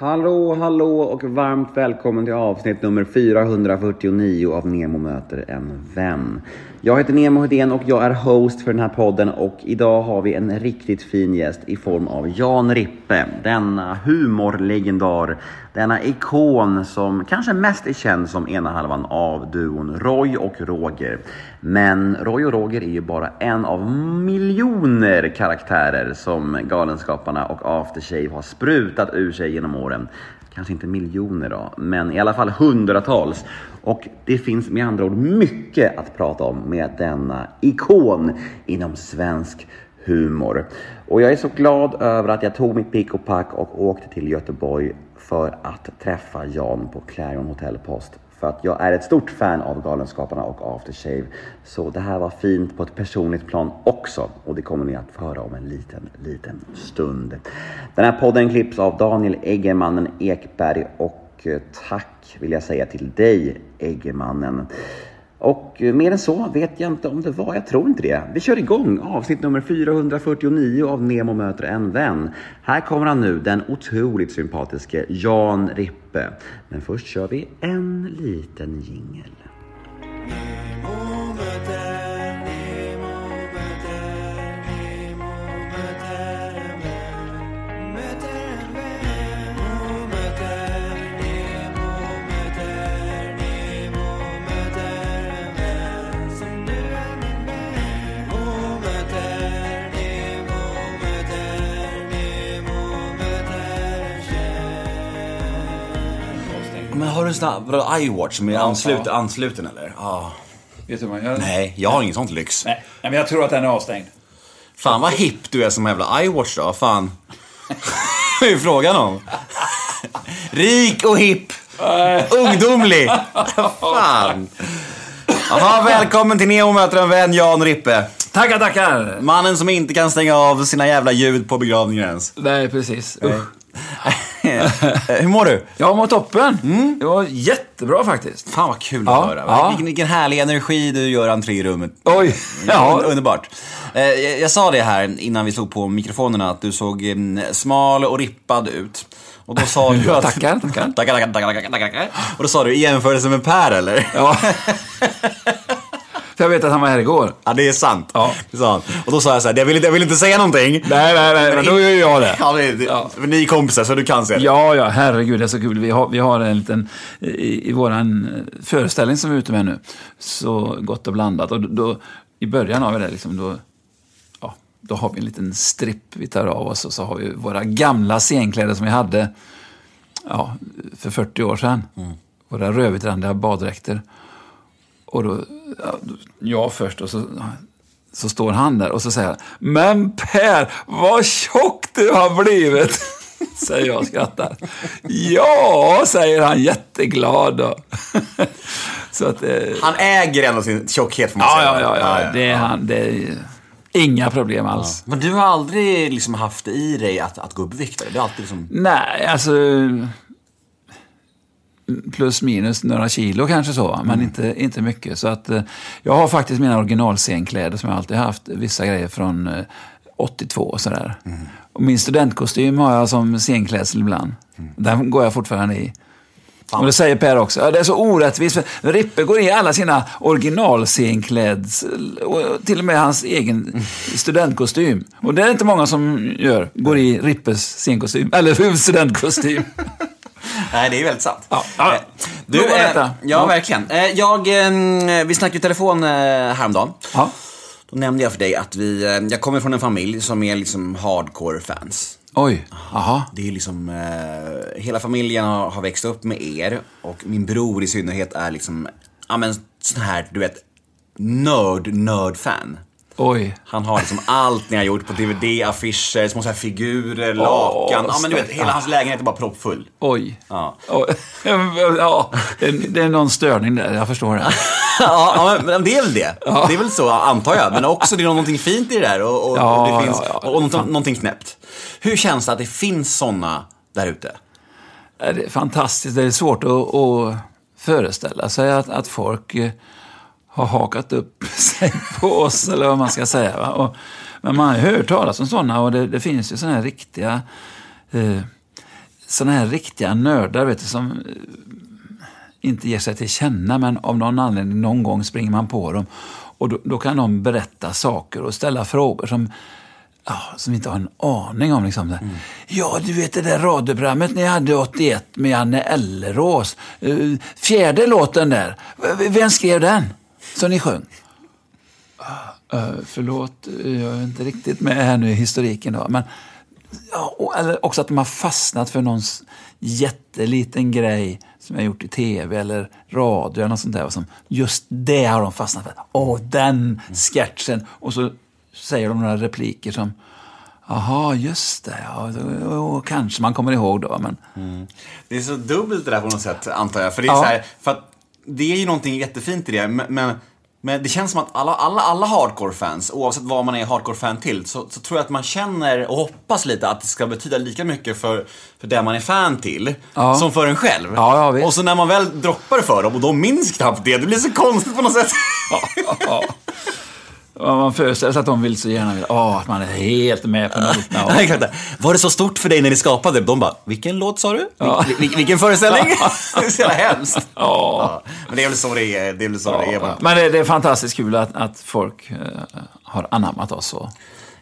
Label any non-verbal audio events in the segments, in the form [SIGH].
Hallå, hallå och varmt välkommen till avsnitt nummer 449 av Nemo möter en vän. Jag heter Nemo Hedén och jag är host för den här podden och idag har vi en riktigt fin gäst i form av Jan Rippe. Denna humorlegendar, denna ikon som kanske mest är känd som ena halvan av duon Roy och Roger. Men Roy och Roger är ju bara en av miljoner karaktärer som Galenskaparna och Aftershave har sprutat ur sig genom åren. Kanske inte miljoner då, men i alla fall hundratals. Och det finns med andra ord mycket att prata om med denna ikon inom svensk humor. Och jag är så glad över att jag tog mitt pick och pack och åkte till Göteborg för att träffa Jan på Clarion Hotel Post. För att jag är ett stort fan av Galenskaparna och Aftershave. Så det här var fint på ett personligt plan också. Och det kommer ni att få höra om en liten, liten stund. Den här podden klipps av Daniel Eggemannen Ekberg och eh, tack vill jag säga till dig Eggemannen. Och eh, mer än så vet jag inte om det var. Jag tror inte det. Vi kör igång avsnitt nummer 449 av Nemo möter en vän. Här kommer han nu, den otroligt sympatiske Jan Rippe. Men först kör vi en liten jingel. Har du en sån här, vadå, iWatch som är ansluten, ansluten eller? Ja. Vet du vad man gör? Nej, jag har ingen sånt lyx. Nej, men jag tror att den är avstängd. Fan vad hipp du är som jävla iWatch då. Fan. [LAUGHS] Vad är frågan om? Rik och hipp. Ungdomlig. Fan. Jaha, välkommen till Neo möter en vän, Jan Rippe. Tackar, tackar! Mannen som inte kan stänga av sina jävla ljud på begravningen ens. Nej, precis. Usch. [LAUGHS] Hur mår du? Jag mår toppen. Det var jättebra faktiskt. Fan vad kul Ja, att höra. ja. Vilken, vilken härlig energi du gör entré i rummet. Oj! Ja. Ja, Underbart. Eh, Jag, jag sa det här innan vi slog på mikrofonerna att du såg mm, smal och rippad ut. Och då sa [LAUGHS] du att... tackar. tackar, tackar, tackar, tackar, tackar. Och då sa du i jämförelse med Per eller? ja. [LAUGHS] För jag vet att han var här igår. Ja, det är sant. Ja. Det sa han. Och då sa jag så här, jag vill inte, jag vill inte säga någonting. Nej, nej, nej, men då gör jag det. Ja, det, det, Ja. Ni är kompisar så du kan säga det. Ja, ja, herregud, det är så kul. Vi har, vi har en liten, i, i våran eh, föreställning som vi är ute med nu, så gott och blandat. Och då, I början av det, liksom, då, ja, då har vi en liten stripp vi tar av oss och så har vi våra gamla scenkläder som vi hade ja, för 40 år sedan. Våra rödvitrandiga baddräkter. Och då, ja, jag först och så, så står han där och så säger han, Men Per, vad tjock du har blivit! [LAUGHS] säger jag och skrattar. Ja, säger han jätteglad då. [LAUGHS] så att, eh, Han äger ändå sin tjockhet får man ja, säga. ja, ja, ja, det är han. Det är inga problem alls. Men du har aldrig liksom haft det i dig att, att gå upp i vikt? alltid liksom... Nej, alltså... Plus minus några kilo kanske så, men inte, inte mycket. Så att eh, jag har faktiskt mina originalscenkläder som jag alltid haft. Vissa grejer från eh, 82 och sådär. Och min studentkostym har jag som scenklädsel ibland. Den går jag fortfarande i. Och det säger Per också. Ja, det är så orättvist. för Rippe går i alla sina originalscenklädsel. Till och med hans egen [LAUGHS] studentkostym. Och det är inte många som gör. Går i Rippes scenkostym. Eller [LAUGHS] studentkostym. [LAUGHS] [LAUGHS] Nej, det är väldigt sant. Ja, ja. Eh, Du, var eh, detta. ja, Ja. verkligen. Eh, Jag, eh, vi snackade i telefon häromdagen. Ja. Då nämnde jag för dig att vi, jag kommer från en familj som är liksom hardcore fans. Oj. Jaha. Det är liksom, eh, hela familjen har, har växt upp med er och min bror i synnerhet är liksom, ja men sån här, du vet, nörd, nörd-fan. Oj. Han har liksom allt ni har gjort på DVD, affischer, små så här figurer, lakan. ja men du vet, hela hans lägenhet är bara proppfull. Oj. Ja. Oj. [LAUGHS] Ja, det är, någon störning där, jag förstår det. [LAUGHS] ja, ja, men det är väl det. Det är väl så, antar jag. Men också det är någonting fint i det där och, och, Ja, och det finns, ja, ja. och någonting, någonting knäppt. Hur känns det att det finns såna där ute? Det är fantastiskt. Det är svårt att, att föreställa sig att, att folk eh, har hakat upp [LAUGHS] sig på oss, eller vad man ska säga. Och, men man har ju hört talas om sådana och det, det finns ju sådana här riktiga eh, såna här riktiga nördar, vet du, som eh, inte ger sig till känna, men av någon anledning någon gång springer man på dem. Och då, då kan de berätta saker och ställa frågor som ja, som inte har en aning om. Liksom. Mm. Ja, du vet det där radioprogrammet ni hade 81 med Anne Ellerås. Uh, fjärde låten där, vem skrev den? Som ni sjöng? Uh, förlåt, jag är inte riktigt med här nu i historiken. Då, men, ja, och, eller också att de har fastnat för någon jätteliten grej som jag gjort i tv eller radio eller något sånt där. Som just det har de fastnat för. Åh, den sketchen! Och så säger de några repliker som Jaha, just det. Ja, då, då, kanske man kommer ihåg då. Men... Mm. Det är så dubbelt det där på något sätt, antar jag. För det är, ja. så här, för att det är ju någonting jättefint i det. Men, men det känns som att alla, alla, alla hardcore-fans, oavsett vad man är hardcore-fan till, så, så, tror jag att man känner och hoppas lite att det ska betyda lika mycket för, för det man är fan till, ja. som för en själv. Ja, och så när man väl droppar det för dem och de minns knappt det, det blir så konstigt på något sätt. [LAUGHS] [LAUGHS] Man föreställer sig att de vill så gärna vill, åh, att man är helt med på noterna. [LAUGHS] Och... Var det så stort för dig när ni skapade? De bara, vilken låt sa du? Ja. Vil vilken föreställning? [LAUGHS] det är så jävla hemskt. Ja. Men det är väl så det är. Det är, väl så det är bara. Men det, det, är fantastiskt kul att, att folk uh, har anammat oss. Och...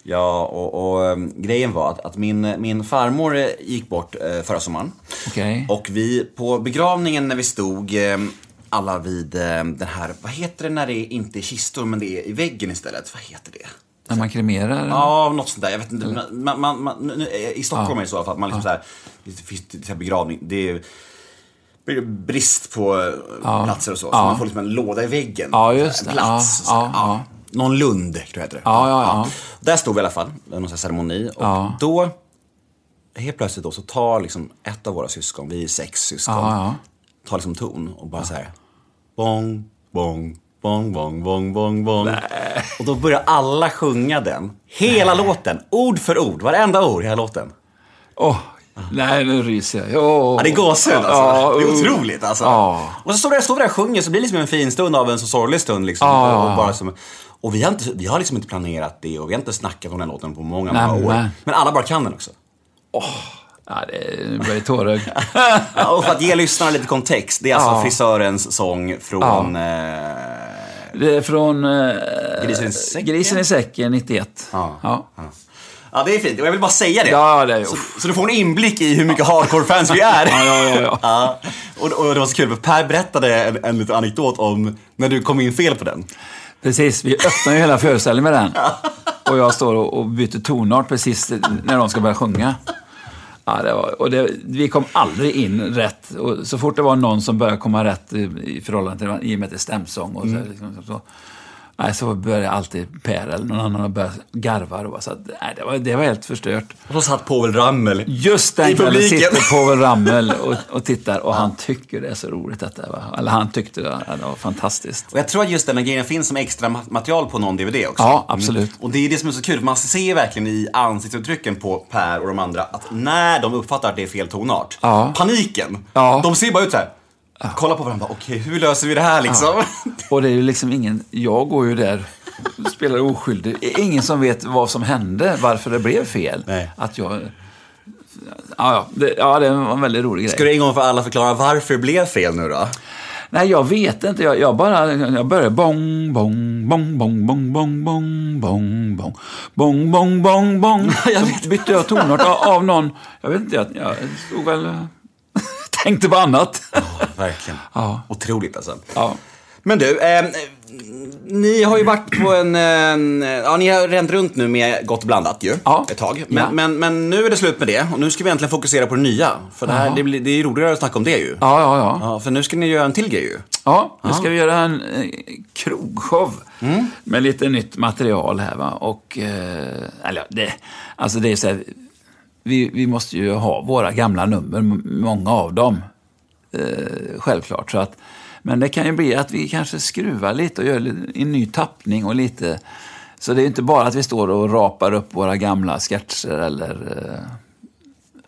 Ja, och, och um, grejen var att, att, min, min farmor eh, gick bort uh, förra sommaren. Okay. Och vi, på begravningen när vi stod um, alla vid eh, den här, vad heter det när det inte är kistor men det är i väggen istället? Vad heter det? När man kremerar? Ja, något sånt där. Jag vet inte. Man, man, man, I Stockholm ja. är det så att man liksom ja. så här, det finns begravning. Det är brist på ja. platser och så. Så man får liksom en låda i väggen. Ja, just det. En plats. Ja, ja, Någon lund, tror jag heter det. Ja, ja, ja. Där stod vi i alla fall, någon ceremoni. Och då, helt plötsligt då, så tar liksom ett av våra syskon, vi är sex syskon, tar liksom ton och bara så här bong, bong, bong, bong, bong, bong, bong. Och då börjar alla sjunga den. Hela låten, ord för ord, varenda ord i hela låten. Åh, oh, Nej, nu ryser jag. Oh. Ja, det är gåshud alltså. Oh. Det är otroligt alltså. Oh. Och så står vi där och sjunger så blir det liksom en fin stund av en så sorglig stund liksom. Och, bara som, och vi har, inte, vi har liksom inte planerat det och vi har inte snackat om den låten på många, många år. Men alla bara kan den också. Oh. Ja, det börjar tårögd. [LAUGHS] och för att ge lyssnarna lite kontext. Det är alltså ja. frisörens sång från... Ja. Eh... Det är från eh... Grisen i säcken. Grisen i säcken 91. Ja. ja. Ja, det är fint. Och jag vill bara säga det. Ja, det är så, så du får en inblick i hur mycket hardcore-fans vi är. [LAUGHS] ja, ja, ja, ja. ja. Och, och, det var så kul, för Per berättade en, en liten anekdot om när du kom in fel på den. Precis, vi öppnar ju hela föreställningen med den. Och jag står och, och byter tonart precis när de ska börja sjunga. Ja, det var, och det, vi kom aldrig in rätt. Och så fort det var någon som började komma rätt i, i förhållande till, i och med att det är stämsång och så, mm. liksom, så, Nej, så började alltid Per eller någon annan börja garva. Då, så att, nej, det, var, det var helt förstört. Och så satt Povel Ramel Just den kvällen sitter [LAUGHS] Povel Ramel och, och tittar och han tycker det är så roligt detta. Va? Eller han tyckte det, det var fantastiskt. Och jag tror att just den här grejen finns som extra material på någon DVD också. Ja, absolut. Mm. Och det är det som är så kul, man ser verkligen i ansiktsuttrycken på Per och de andra att när de uppfattar att det är fel tonart, ja. paniken, ja. de ser bara ut så här. Kolla på varandra, okej, okay, hur löser vi det här liksom? Ja. Och det är ju liksom ingen, jag går ju där, spelar oskyldig. Ingen som vet vad som hände, varför det blev fel. Nej. Att jag... Ja, ja, det, ja, det var en väldigt rolig grej. Ska du en gång för alla förklara varför det blev fel nu då? Nej, jag vet inte. Jag, jag bara jag började bong, bong, bong, bong, bong, bong, bong, bong, bong, bong, bong, bong, bong. [LAUGHS] Så bytte jag tonart av, av någon. Jag vet inte, jag, jag stod väl tänkte på annat. Ja, verkligen. Ja. Otroligt alltså. Ja. Men du, eh, ni har ju varit på en, en, ja ni har ränt runt nu med Gott Blandat ju, ja. ett tag. Men, ja. men, men, nu är det slut med det och nu ska vi äntligen fokusera på det nya. För det, här, det, blir, det är roligare att snacka om det ju. Ja, ja, ja. ja för nu ska ni göra en till grej ju. Ja, nu ska vi göra en eh, krogshow mm. med lite nytt material här va. Och, eh, eller det, alltså det är så här, vi, vi måste ju ha våra gamla nummer, många av dem. Eh, självklart. Så att, men det kan ju bli att vi kanske skruvar lite och gör en ny tappning och lite... Så det är inte bara att vi står och rapar upp våra gamla sketcher eller, eh,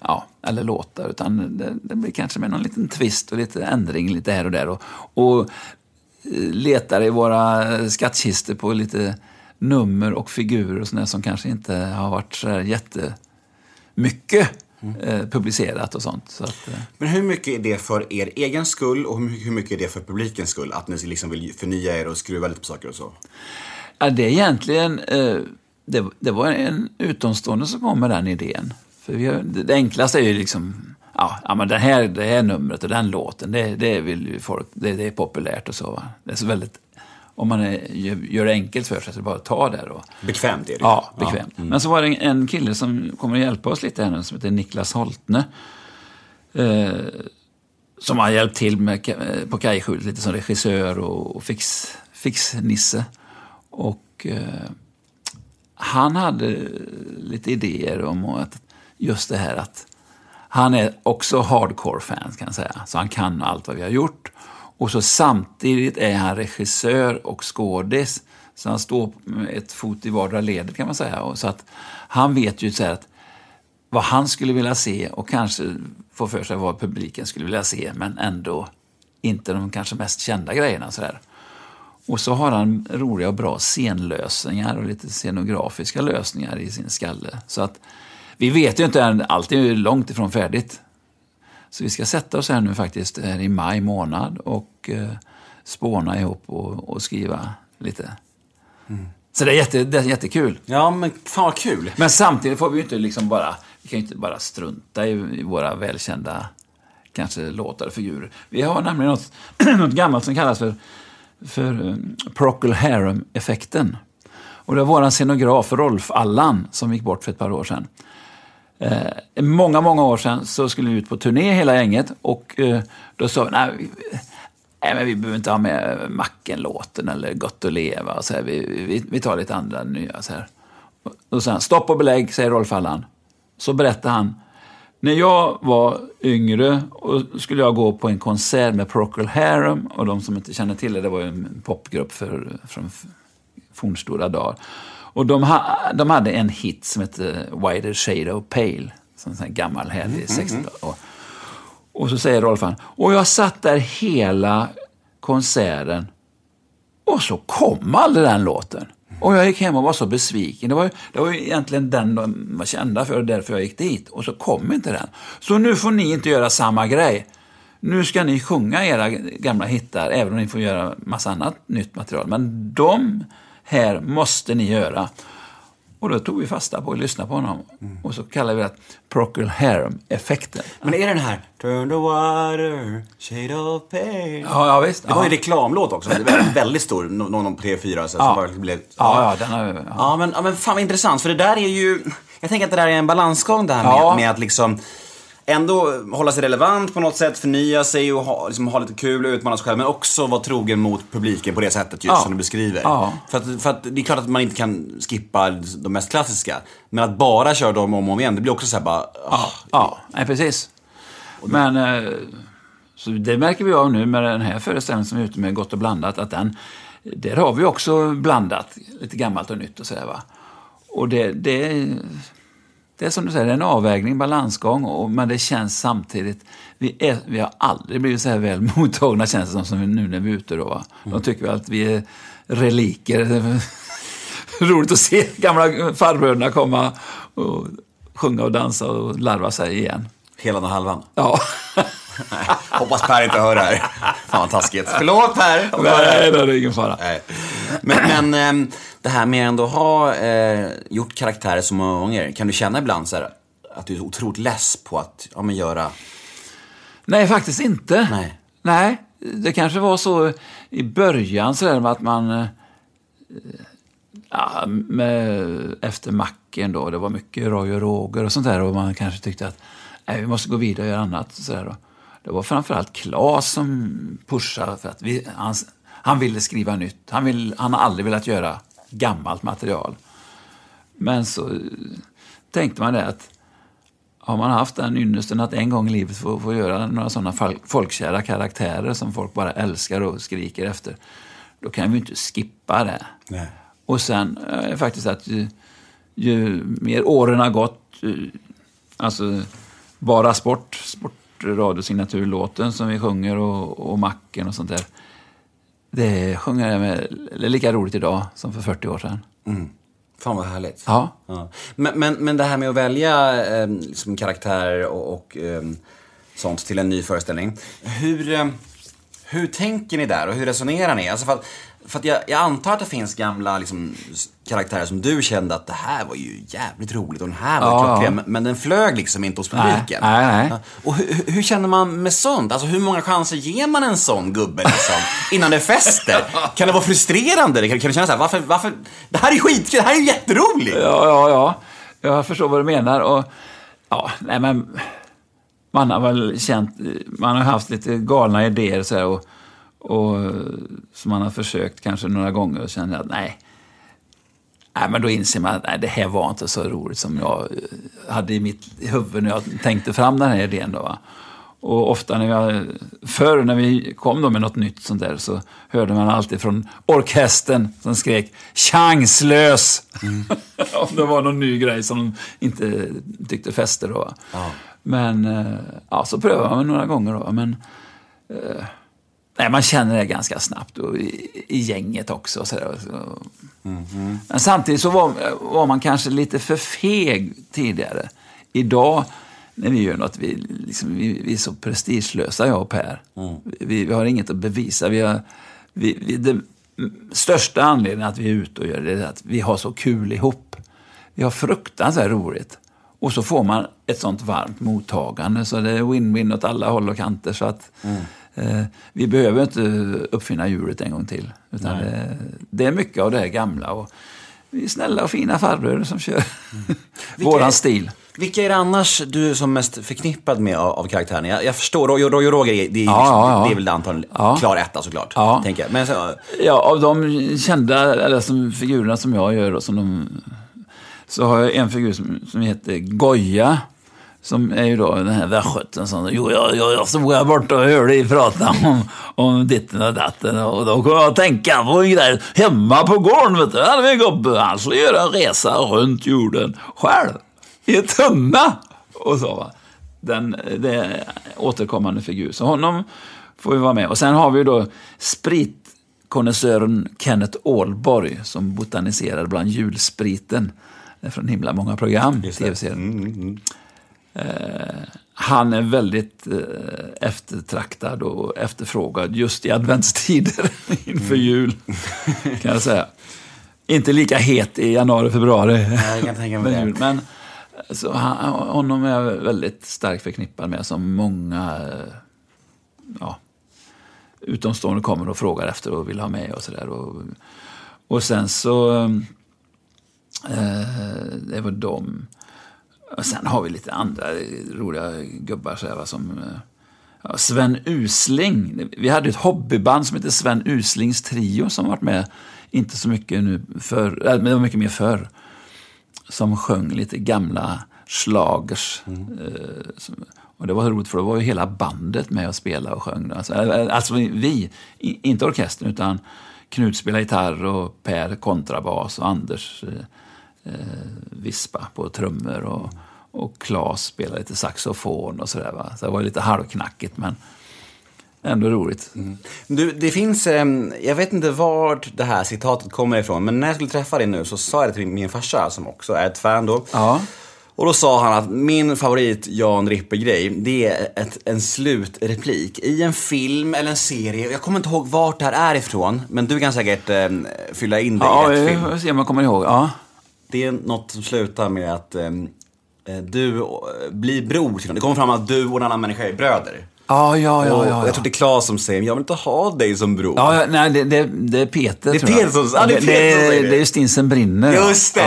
ja, eller låtar, utan det, det, blir kanske med någon liten twist och lite ändring lite här och där. Och, och eh, letar i våra skattkistor på lite nummer och figurer och sådär som kanske inte har varit så jätte mycket eh, publicerat och sånt. Så att, eh, Men hur mycket är det för er egen skull och hur mycket- är det för publikens skull? Att ni liksom vill förnya er och skruva lite på saker och så? Ja, det är egentligen... Eh, det, det var en utomstående som kom med den idén. För vi har, det, enklaste är ju liksom... Ja, ja men det här, det här numret och den låten, det, det vill ju folk... Det, det är populärt och så. Va? Det är så väldigt... Om man är, gör, det enkelt för sig, så bara ta det och... Bekvämt är det Ja, bekvämt. Men så var det en, en kille som kommer att hjälpa oss lite här nu, som heter Niklas Holtne. Eh, som har hjälpt till med, eh, på Kajskjulet lite som regissör och, och fix, fixnisse. Och eh, han hade lite idéer om att just det här att han är också hardcore-fan kan jag säga. Så han kan allt vad vi har gjort. Och så samtidigt är han regissör och skådis. Så han står med ett fot i vardera ledet kan man säga. Och så att han vet ju så här att vad han skulle vilja se och kanske få för sig vad publiken skulle vilja se men ändå inte de kanske mest kända grejerna. Så där. Och så har han roliga och bra scenlösningar och lite scenografiska lösningar i sin skalle. Så att vi vet ju inte än, allt är ju långt ifrån färdigt. Så vi ska sätta oss här nu faktiskt här i maj månad och eh, spåna ihop och, och skriva lite. Så det är, jätte, det är jättekul. Ja, men fan vad kul. Men samtidigt får vi ju inte liksom bara, vi kan ju inte bara strunta i, i våra välkända kanske låtar och figurer. Vi har nämligen något, [CLEARS THROAT] något gammalt som kallas för, för um, Procol Harum-effekten. Och det var vår scenograf Rolf Allan som gick bort för ett par år sedan. Eh, många, många år sedan så skulle vi ut på turné hela gänget och eh, då sa vi, nej, vi, nej men vi behöver inte ha med Macken-låten eller Gott att leva. Och så här, vi, vi, vi tar lite andra nya. Så här. Och då sa han, stopp och belägg, säger Rolf Allan. Så berättar han, när jag var yngre och skulle jag gå på en konsert med Procol Harum och de som inte känner till det, det var ju en popgrupp för, från fornstora dagar. Och de, ha, de hade en hit som hette Wider Shade of Pale, som en gammal härlig 60 och, och så säger Rolf han, och jag satt där hela konserten och så kom aldrig den låten. Och jag gick hem och var så besviken. Det var, ju- det var ju egentligen den de var kända för därför jag gick dit. Och så kom inte den. Så nu får ni inte göra samma grej. Nu ska ni sjunga era gamla hittar, även om ni får göra massa annat nytt material. Men de här måste ni göra. Och då tog vi fasta på att lyssna på honom. Och så kallar vi det Procol Harum-effekten. Men är det den här Turn the water, shade of pale? Ja, ja visst. Det var ja. en reklamlåt också. Det var väldigt stor, nå- någon på P4. Så Ja. bara blev, Ja, ja, den har, ja. Ja, men, ja, men fan vad intressant. För det där är ju... Jag tänker att det där är en balansgång det här med, med att liksom ändå hålla sig relevant på något sätt, förnya sig och ha, liksom, ha lite kul och utmana sig själv. Men också vara trogen mot publiken på det sättet just Ja. som du beskriver. Ja. För, att, för att det är klart att man inte kan skippa de mest klassiska. Men att bara köra dem om och om igen, det blir också så här bara... ah, Ja, nej, precis. Men eh, så det märker vi av nu med den här föreställningen som är ute med Gott och blandat, att den, där har vi också blandat lite gammalt och nytt och sådär va. Och det, det, det är som du säger, det är en avvägning, balansgång, och, men det känns samtidigt, vi, är, vi har aldrig blivit så här väl [LAUGHS] mottagna känns det som, som nu när vi är ute då va. De tycker väl att vi är reliker. [LAUGHS] Roligt att se gamla farbröderna komma och sjunga och dansa och larva sig igen. Hela den halvan. Ja. [LAUGHS] Nej, hoppas Per inte hör det här. Fan vad taskigt. Förlåt Per! här. Nej, det är ingen fara. Nej. Men, men ehm, det här med ändå ha eh, gjort karaktärer så många gånger. Kan du känna ibland så här, att du är otroligt less på att ja, men göra... Nej, faktiskt inte. Nej. Nej, det kanske var så i början så där att man... eh, Ja, med, efter macken då, det var mycket Roy och Roger och sånt där och man kanske tyckte att nej, vi måste gå vidare och göra annat. Så där då. Det var framförallt Claes som pushade för att vi, han, han ville skriva nytt. Han, vill, han har aldrig velat göra gammalt material. Men så tänkte man det att har man haft den ynnesten att en gång i livet få, få göra några sådana fol- folkkära karaktärer som folk bara älskar och skriker efter, då kan vi ju inte skippa det. Nej. Och sen eh, faktiskt att ju, ju mer åren har gått, eh, alltså bara sport, sportradiosignaturlåten som vi sjunger och, och macken och sånt där. Det sjunger jag med, det är lika roligt idag som för 40 år sedan. Fan vad härligt. Ja. Ja. Men, men, men det här med att välja eh, liksom karaktärer och, och eh, sånt till en ny föreställning. Hur, eh, hur tänker ni där och hur resonerar ni? Alltså för att, för att jag, jag antar att det finns gamla liksom, karaktärer som du kände att det här var ju jävligt roligt och den här var Ja, klockren. Men, men den flög liksom inte hos Nej, publiken. nej, nej. Ja. Och hur, hur- hur känner man med sånt? Alltså hur många chanser ger man en sån gubbe liksom, [LAUGHS] innan det fäster? Kan det vara frustrerande? Kan, kan du känna så här, varför, varför, det här är skitkul, det här är ju jätteroligt! Ja, ja, ja. Jag förstår vad du menar. Och, ja, nej, men, man har väl känt, man har haft lite galna idéer så här, och, och, som man har försökt kanske några gånger och känner att nej, nej, men då inser man att nej, det här var inte så roligt som jag eh, hade i mitt huvud när jag tänkte fram den här idén. Då, va? Och ofta när jag, förr när vi kom då med något nytt sånt där så hörde man alltid från orkestern som skrek chanslös. [LAUGHS] Om det var någon ny grej som de inte tyckte fäste då. va. Men eh, ja, så prövar man några gånger då. Men eh, nej, man känner det ganska snabbt och i, i gänget också. Så där, så. Men samtidigt så var, var man kanske lite för feg tidigare. Idag när vi gör något, vi, liksom, vi, vi är så prestigelösa jag och Per. Vi, vi har inget att bevisa. Vi har, vi, det största anledningen att vi är ute och gör det är att vi har så kul ihop. Vi har fruktansvärt roligt. Och så får man ett sånt varmt mottagande så det är win-win åt alla håll och kanter. Så att, eh, vi behöver inte uppfinna hjulet en gång till. Utan det, det är mycket av det här gamla. Och vi är snälla och fina farbröder som kör våran stil. Vilka är det annars du är som mest förknippad med av, av karaktärerna? Jag, jag förstår, Roy, Roy och Roger, det är, det är, Ja, ja, ja. det är väl antagligen Ja. klar etta såklart. Ja. Tänker jag. Men så, Ja, av de kända eller som figurerna som jag gör och som de, så har jag en figur som, som heter Goja. Som är ju då den här västgöten som, jo, jag, jag, jag stod här borta och hörde dig prata om, om ditten och datten och då kom jag att tänka på en grej. Hemma på gården, vet du, hade vi en gubbe, han skulle göra en resa runt jorden själv. I en tunna! Och så va. Den, det återkommande figur. Så honom får vi vara med. Och sen har vi ju då spritkonnässören Kenneth Ålborg som botaniserar bland julspriten. Från himla många program, tv-serier. Eh, han är väldigt eh, eftertraktad och efterfrågad just i adventstider [LAUGHS] inför jul, [LAUGHS] kan jag säga. Inte lika het i januari, februari. jag kan tänka mig [LAUGHS] det. Men så han, honom är jag väldigt starkt förknippad med som många eh, ja, utomstående kommer och frågar efter och vill ha med och sådär. Och, och sen så, eh, det var de. Och sen har vi lite andra roliga gubbar så här, va, som eh, ja, Sven Usling. Vi hade ett hobbyband som heter Sven Uslings Trio som varit med, inte så mycket nu för, men det var mycket mer förr. Som sjöng lite gamla slagers. Eh, som- och det var roligt för då var ju hela bandet med och spelade och sjöng. Alltså, eh, alltså vi, inte orkestern utan Knut spelade gitarr och Per kontrabas och Anders eh, eh, vispa på trummor och, och Claes spelade lite saxofon och sådär. Va? Så det var lite halvknackigt men ändå roligt. Du, det finns, ehm, jag vet inte vart det här citatet kommer ifrån, men när jag skulle träffa dig nu så sa jag det till min farsa som också är ett fan då. Ja. Och då sa han att min favorit Jan Rippe-grej, det är ett, en slutreplik i en film eller en serie. Jag kommer inte ihåg vart det här är ifrån, men du kan säkert ehm, fylla in det Ja, i rätt vi film. får se om jag kommer ihåg. Ja. Det är något som slutar med att ehm, eh, du eh, blir bror. Det kommer fram att du och en annan människa är bröder. Ja, ja, ja. och ja, jag tror det är Claes som säger, jag vill inte ha dig som bror. Ja, ja, nej, det, det, det är Peter, Det är. Peter som- ja, det är Peter som säger det. det är Stinsen brinner. ja. Just det.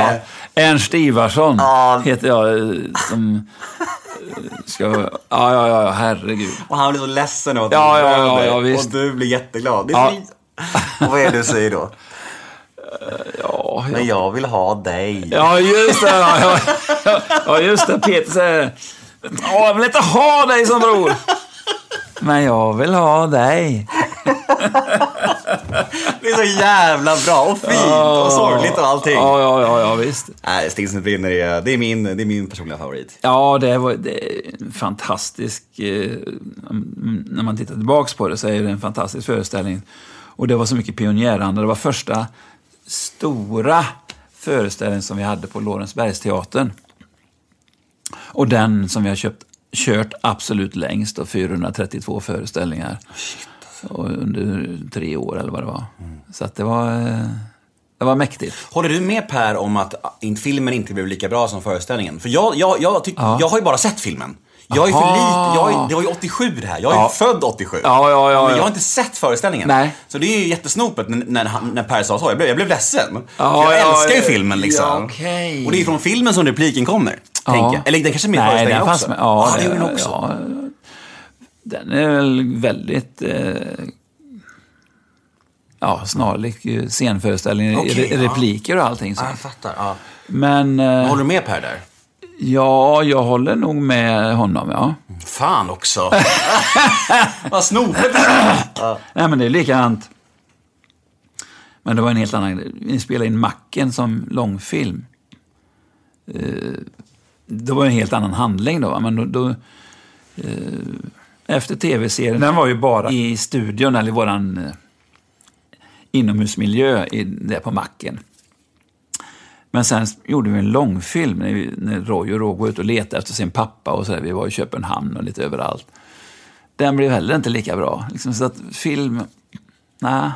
Ja. Ernst Ivarsson Ja. heter jag. eh, Som eh, ska... Ja, ja, ja, herregud. Och han blir så ledsen att Ja, ja, ja, ja, visst. Och du blir jätteglad. Det är Ja. Och vad är det du säger då? Ja. Men jag vill ha dig. ja just det. Ja, ja, ja, just det. Peter säger... Ja, jag vill inte ha dig som bror. Men jag vill ha dig. Det är så jävla bra och fint och sorgligt och allting. Ja, ja, ja, ja visst. Nej, Stinsen brinner är, det är, min, det är min personliga favorit. Ja, det var det är en fantastisk... Eh, mm, när man tittar tillbaks på det så är det en fantastisk föreställning. Och det var så mycket pionjäranda. Det var första stora föreställning som vi hade på Lorensbergsteatern. Och den som vi har köpt, kört absolut längst, då, 432 föreställningar. Och under tre år eller vad det var. Så att det var, det var mäktigt. Håller du med Per om att filmen inte blev lika bra som föreställningen? För jag, jag, jag, tyck, jag har ju bara sett filmen. Jag är för Aha. lite, jag är, det var ju 87 det här. Jag är Ja. född 87. Ja, ja, ja, Men jag ja. har inte sett föreställningen. Nej. Så det är ju jättesnopet när, när, Per sa så. Jag blev, jag blev ledsen. Ja, jag ja, älskar ju ja, filmen liksom. ja, okej. Och det är från filmen som repliken kommer. Jag. Eller den kanske är med i Nej, föreställningen också? Med. Ja, ah, det gjorde den också. Ja, den är väl väldigt... Eh, ja, snarlik eh, scenföreställningen, Okej, re, ja. repliker och allting. Så. Ja, jag fattar. Ja. Men eh, Håller du med Per där? Ja, jag håller nog med honom, ja. Fan också. [LAUGHS] Vad snopet. Nej, men det är likadant. Men det var en helt annan. Vi spelade in Macken som långfilm. Eh, det var en helt annan handling då. Men då, då eh, efter tv-serien, den var ju bara i studion eller i våran eh, inomhusmiljö i, där på Macken. Men sen gjorde vi en långfilm när, vi, när Roy och Roger var ute och letade efter sin pappa och så där. Vi var i Köpenhamn och lite överallt. Den blev heller inte lika bra. Liksom, så att film, nej.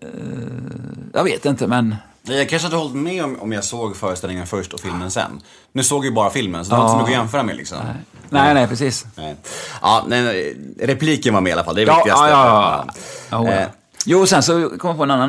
Eh, jag vet inte, men Jag kanske hade hållit med om, om jag såg föreställningen först och filmen sen. Nu såg jag ju bara filmen, så det var inte så mycket att jämföra med liksom. nej, nej, precis. Nej. Ja, nej, repliken var med i alla fall, det är det Ja, viktigaste. ja, ja. ja. ja. Eh. ja. Jo, sen så kom jag på en annan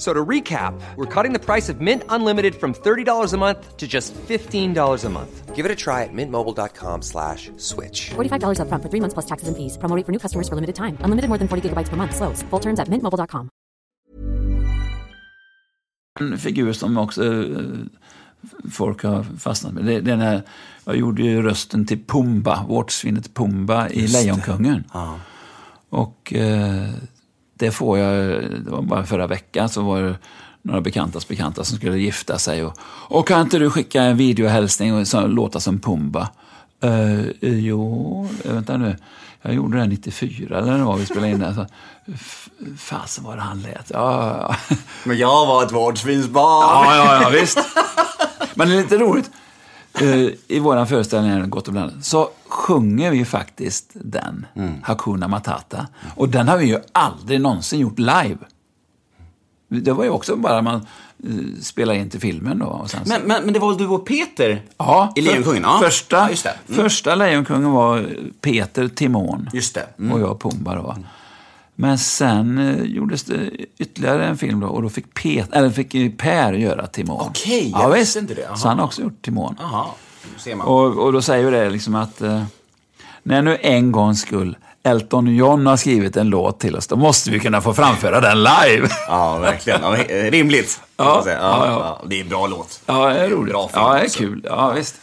F- So to recap, we're cutting the price of Mint Unlimited from $30 a month to just $15 a month. Give it a try at mintmobile.com slash switch. $45 upfront for three months plus taxes and fees. Promo rate for new customers for limited time. Unlimited more than 40 gigabytes per month. Slows. Full terms at mintmobile.com. En figur som också eh, folk har fastnat med. Det, det är när, jag gjorde ju rösten till Pumba, vårtsvinet Pumba i Lejonkungen. Och eh, det får jag, det var bara förra veckan så var det några bekantas bekanta som skulle gifta sig. Och, och kan inte du skicka en videohälsning och så, låta som Pumba? Uh, jo, eh, vänta nu. Jag gjorde det 94 eller när det var vi spelade in det. Så, f- fasen vad det han lät. Ja, ja. Men jag var ett vårdsvinsbarn. Ja, ja, ja, visst. Men det är lite roligt. Eh, I vår föreställning, här, Gott och blandat, så sjunger vi faktiskt den, Hakuna Matata. Och den har vi ju aldrig någonsin gjort live. Det var ju också bara man uh, spelade in till filmen då. Och sen Men, men, men det var väl du och Peter ja, i Lejonkungen? Ja. Första, Ja. Mm. första Lejonkungen var Peter Timon. Just det. Mm. Och jag Pumba då. Men sen eh, gjordes det ytterligare en film då och då fick, Pet, eller fick ju Per göra Timon. Okej, jag ja, visste visst. inte det. Aha. Så han har också gjort Timon. Jaha, nu ser man. Och, och då säger det liksom att eh, när nu en gångs skull Elton John har skrivit en låt till oss, då måste vi kunna få framföra den live. Ja, verkligen. Ja, eh, rimligt. [LAUGHS] Ja, ja, Ja. Det är en bra låt. Ja, det är roligt. Bra film ja, det är kul. Ja, visst.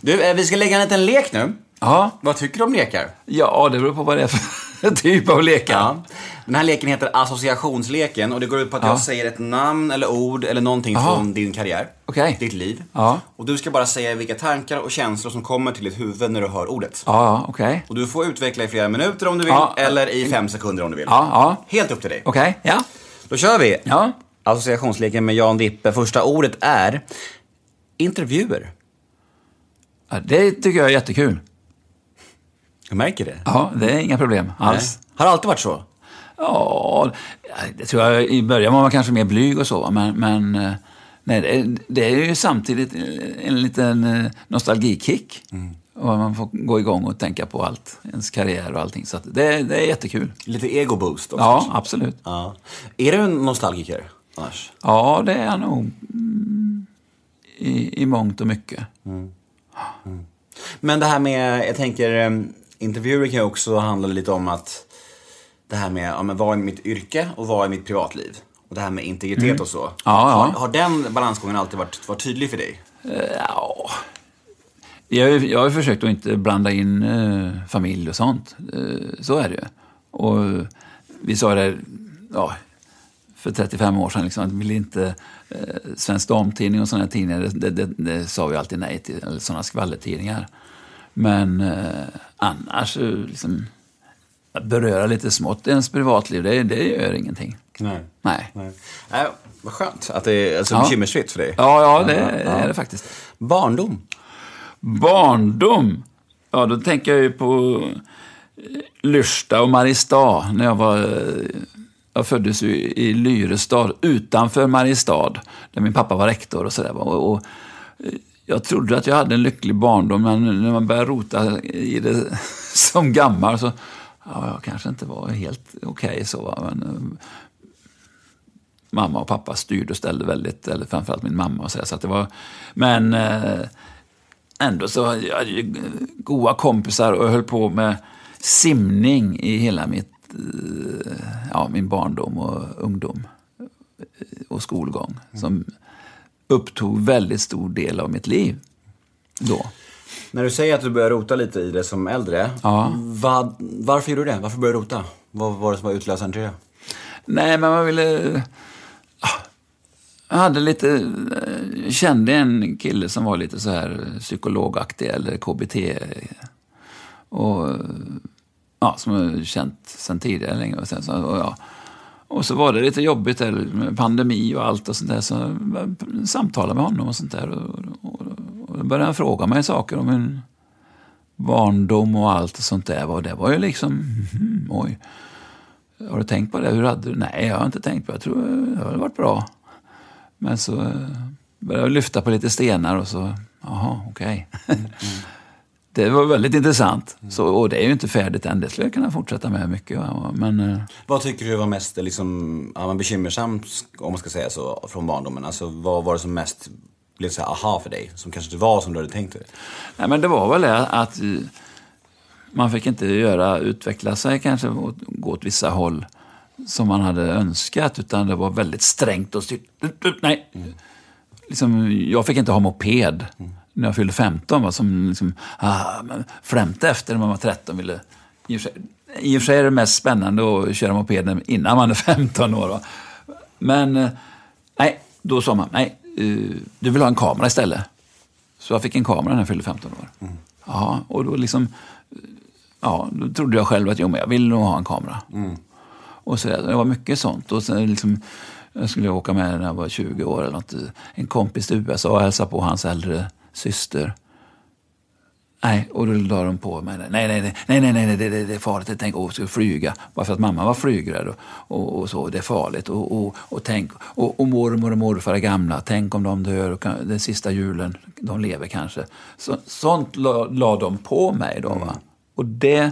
Du, eh, vi ska lägga en liten lek nu. Ja, Vad tycker du om lekar? ja, det beror på vad det är för [LAUGHS] typ av lekar. Ja. Den här leken heter associationsleken och det går ut på att Ja. jag säger ett namn eller ord eller någonting Jaha. från din karriär. Okej. Ditt liv. Ja. Och du ska bara säga vilka tankar och känslor som kommer till ditt huvud när du hör ordet. Ja, okej. Och du får utveckla i flera minuter om du vill, eller i fem sekunder om du vill. Helt upp till dig. Okej, ja. Då kör vi! Ja. Associationsleken med Jan Dippe. Första ordet är intervjuer. ja. Det tycker jag är jättekul. Jag märker det. Ja, det är inga problem alls. Nej. Har det alltid varit så? Ja, det tror jag. I början var man kanske mer blyg och så, men, men eh, nej, det, är- det är ju samtidigt en liten eh, nostalgikick. Och man får gå igång och tänka på allt, ens karriär och allting. Så det, det är jättekul. Lite ego-boost också. Ja, absolut. ja. Är du en nostalgiker annars? Ja, det är jag nog mm, i, i mångt och mycket. Men det här med, jag tänker, eh, intervjuer kan ju också handla lite om att det här med, ja, men vad är mitt yrke och vad är mitt privatliv? Och det här med integritet och så. Mm. Ja, ja. Har, har den balansgången alltid varit, varit tydlig för dig? Ja, jag, jag har försökt att inte blanda in eh, familj och sånt. Eh, så är det ju. Och vi sa det, ja, för 35 år sedan. Liksom, att vi ville inte eh, Svensk Damtidning och sådana tidningar, det, det, det, det sa vi alltid nej till. Eller sådana skvallertidningar. Men eh, annars, eh, liksom, att beröra lite smått i ens privatliv, det, det gör ingenting. Nej. Nej. Nej. Nej, vad skönt att det är alltså, Ja. bekymmersfritt för dig. Ja, ja, det är det faktiskt. Barndom. Barndom? Ja, då tänker jag ju på eh, Lyrsta och Mariestad. När jag var... eh, Jag föddes ju i Lyrestad, utanför Mariestad, där min pappa var rektor och sådär. Och, och jag trodde att jag hade en lycklig barndom, men när man börjar rota i det [LAUGHS] som gammal så... Ja, jag kanske inte var helt okej så. va, Men, eh, mamma och pappa styrde och ställde väldigt, eller framförallt min mamma och så, så att det var... Men... Eh, ändå så hade jag ju goda kompisar och jag höll på med simning i hela mitt, eh, ja, min barndom och ungdom eh, och skolgång. Som upptog väldigt stor del av mitt liv då. När du säger att du börjar rota lite i det som äldre, Ja. vad, varför gjorde du det? Varför började du rota? Vad var det som var utlösaren till det? Nej, men man ville... ah, Jag hade lite... eh, Kände en kille som var lite så här psykologaktig eller KBT. Och, ja, som jag känt sen tidigare länge. Och, sen, så, och, ja och så var det lite jobbigt där med pandemi och allt och sånt där. Så jag samtalade med honom och sånt där. Och, och, och då började han fråga mig saker om min barndom och allt och sånt där. Och det var ju liksom, mm, [LAUGHS] oj. Har du tänkt på det? Hur hade du? Nej, jag har inte tänkt på det. Jag tror det har varit bra. Men så började jag lyfta på lite stenar och så, jaha, okej. Mm, mm det var väldigt intressant. Så, och det är ju inte färdigt än. Det skulle jag kunna fortsätta med mycket. va. Men eh, Vad tycker du var mest liksom, ja, men bekymmersamt, om man ska säga så, från barndomen? Alltså, vad var det som mest blev så här aha för dig? Som kanske inte var som du hade tänkt dig? Nej, men det var väl det att eh, man fick inte göra, utveckla sig kanske och gå åt vissa håll som man hade önskat, utan det var väldigt strängt och styrt. Nej. Liksom, jag fick inte ha moped när jag fyllde 15, va, som liksom, ah, flämte efter när man var 13. Ville, i, och sig, I och för sig är det mest spännande att köra moped innan man är 15 år. Va. Men eh, nej, då sa man, nej, eh, du vill ha en kamera istället. Så jag fick en kamera när jag fyllde 15 år. Ja, och då liksom, ja, då trodde jag själv att jo, men jag vill nog ha en kamera. Och så, det var mycket sånt. Och sen liksom, jag skulle åka med när jag var 20 år eller något, en kompis till USA och hälsa på hans äldre syster. Nej, och då la de på mig. Nej, nej, nej, nej, nej, nej, det, det, det är farligt. Jag tänkte, åh, ska flyga? Bara för att mamma var flygrädd och, och, och så. Det är farligt. Och, och, och tänk, och, och mormor och morfar är gamla. Tänk om de dör och kan, den sista julen, de lever kanske. Så, sånt la, la de på mig då. Va? Och det,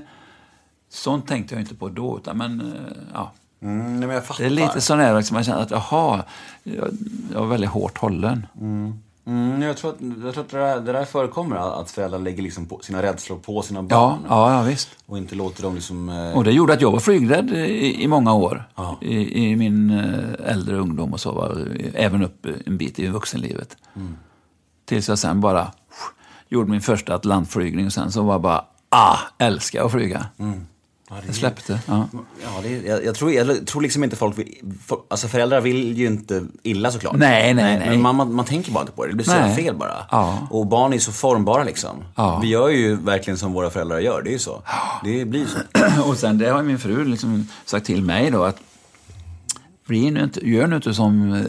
sånt tänkte jag inte på då. Utan, men, eh, ja. Mm. Det är lite sån där liksom, man känner att jaha, jag, jag var väldigt hårt hållen. Mm, jag tror att, jag tror att det, där, det där förekommer, att föräldrar lägger liksom sina rädslor på sina barn. ja, ja visst. Och inte låter dem liksom... Eh, Och det gjorde att jag var flygrädd i, i många år. Ja. I, I min eh, äldre ungdom och så. Var, även upp en bit i vuxenlivet. Mm. Tills jag sen bara gjorde min första atlantflygning och sen så var jag bara, ah, älskar att flyga. Mm. Ja, det släppte. Ja. Ja, det jag, jag, tror, jag tror liksom inte folk vill, for, Alltså föräldrar vill ju inte illa såklart. Nej, nej, nej. Men man, man, man tänker bara inte på det. Det blir så fel bara. Ja. Och barn är så formbara liksom. Ja. Vi gör ju verkligen som våra föräldrar gör. Det är ju så. Det blir så. [CLEARS THROAT] Och sen det har min fru liksom sagt till mig då att bli nu inte, gör nu inte som eh,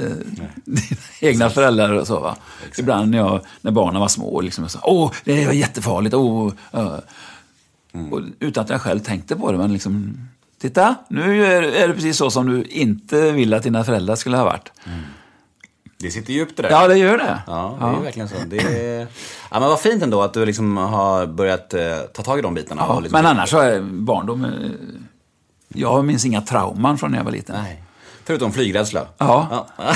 dina egna föräldrar och så. Va? Ibland när, jag, när barnen var små, liksom, åh, det var jättefarligt. Åh, uh. Och, utan att jag själv tänkte på det. Men liksom, titta, nu är, är det precis så som du inte vill att dina föräldrar skulle ha varit. Det sitter djupt det där. Ja, det gör det. Ja, det är verkligen så. Det är... Ja, men vad fint ändå att du liksom har börjat eh, ta tag i de bitarna. Ja, och liksom... Men annars så är barndom... eh, Jag minns inga trauman från när jag var liten. Nej. Förutom flygrädsla. Ja. Ja.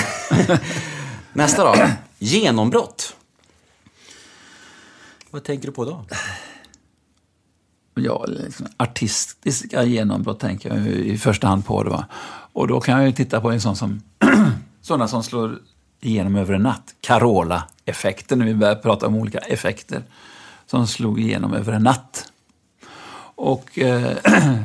[LAUGHS] Nästa då. Genombrott. Vad tänker du på då? Ja, liksom artistiska genombrott tänker jag i första hand på. Det, va? Och då kan jag ju titta på en sån som, [CLEARS THROAT] sådana som slår igenom över en natt. Carola-effekten, när vi börjar prata om olika effekter som slog igenom över en natt. Och eh, [CLEARS THROAT]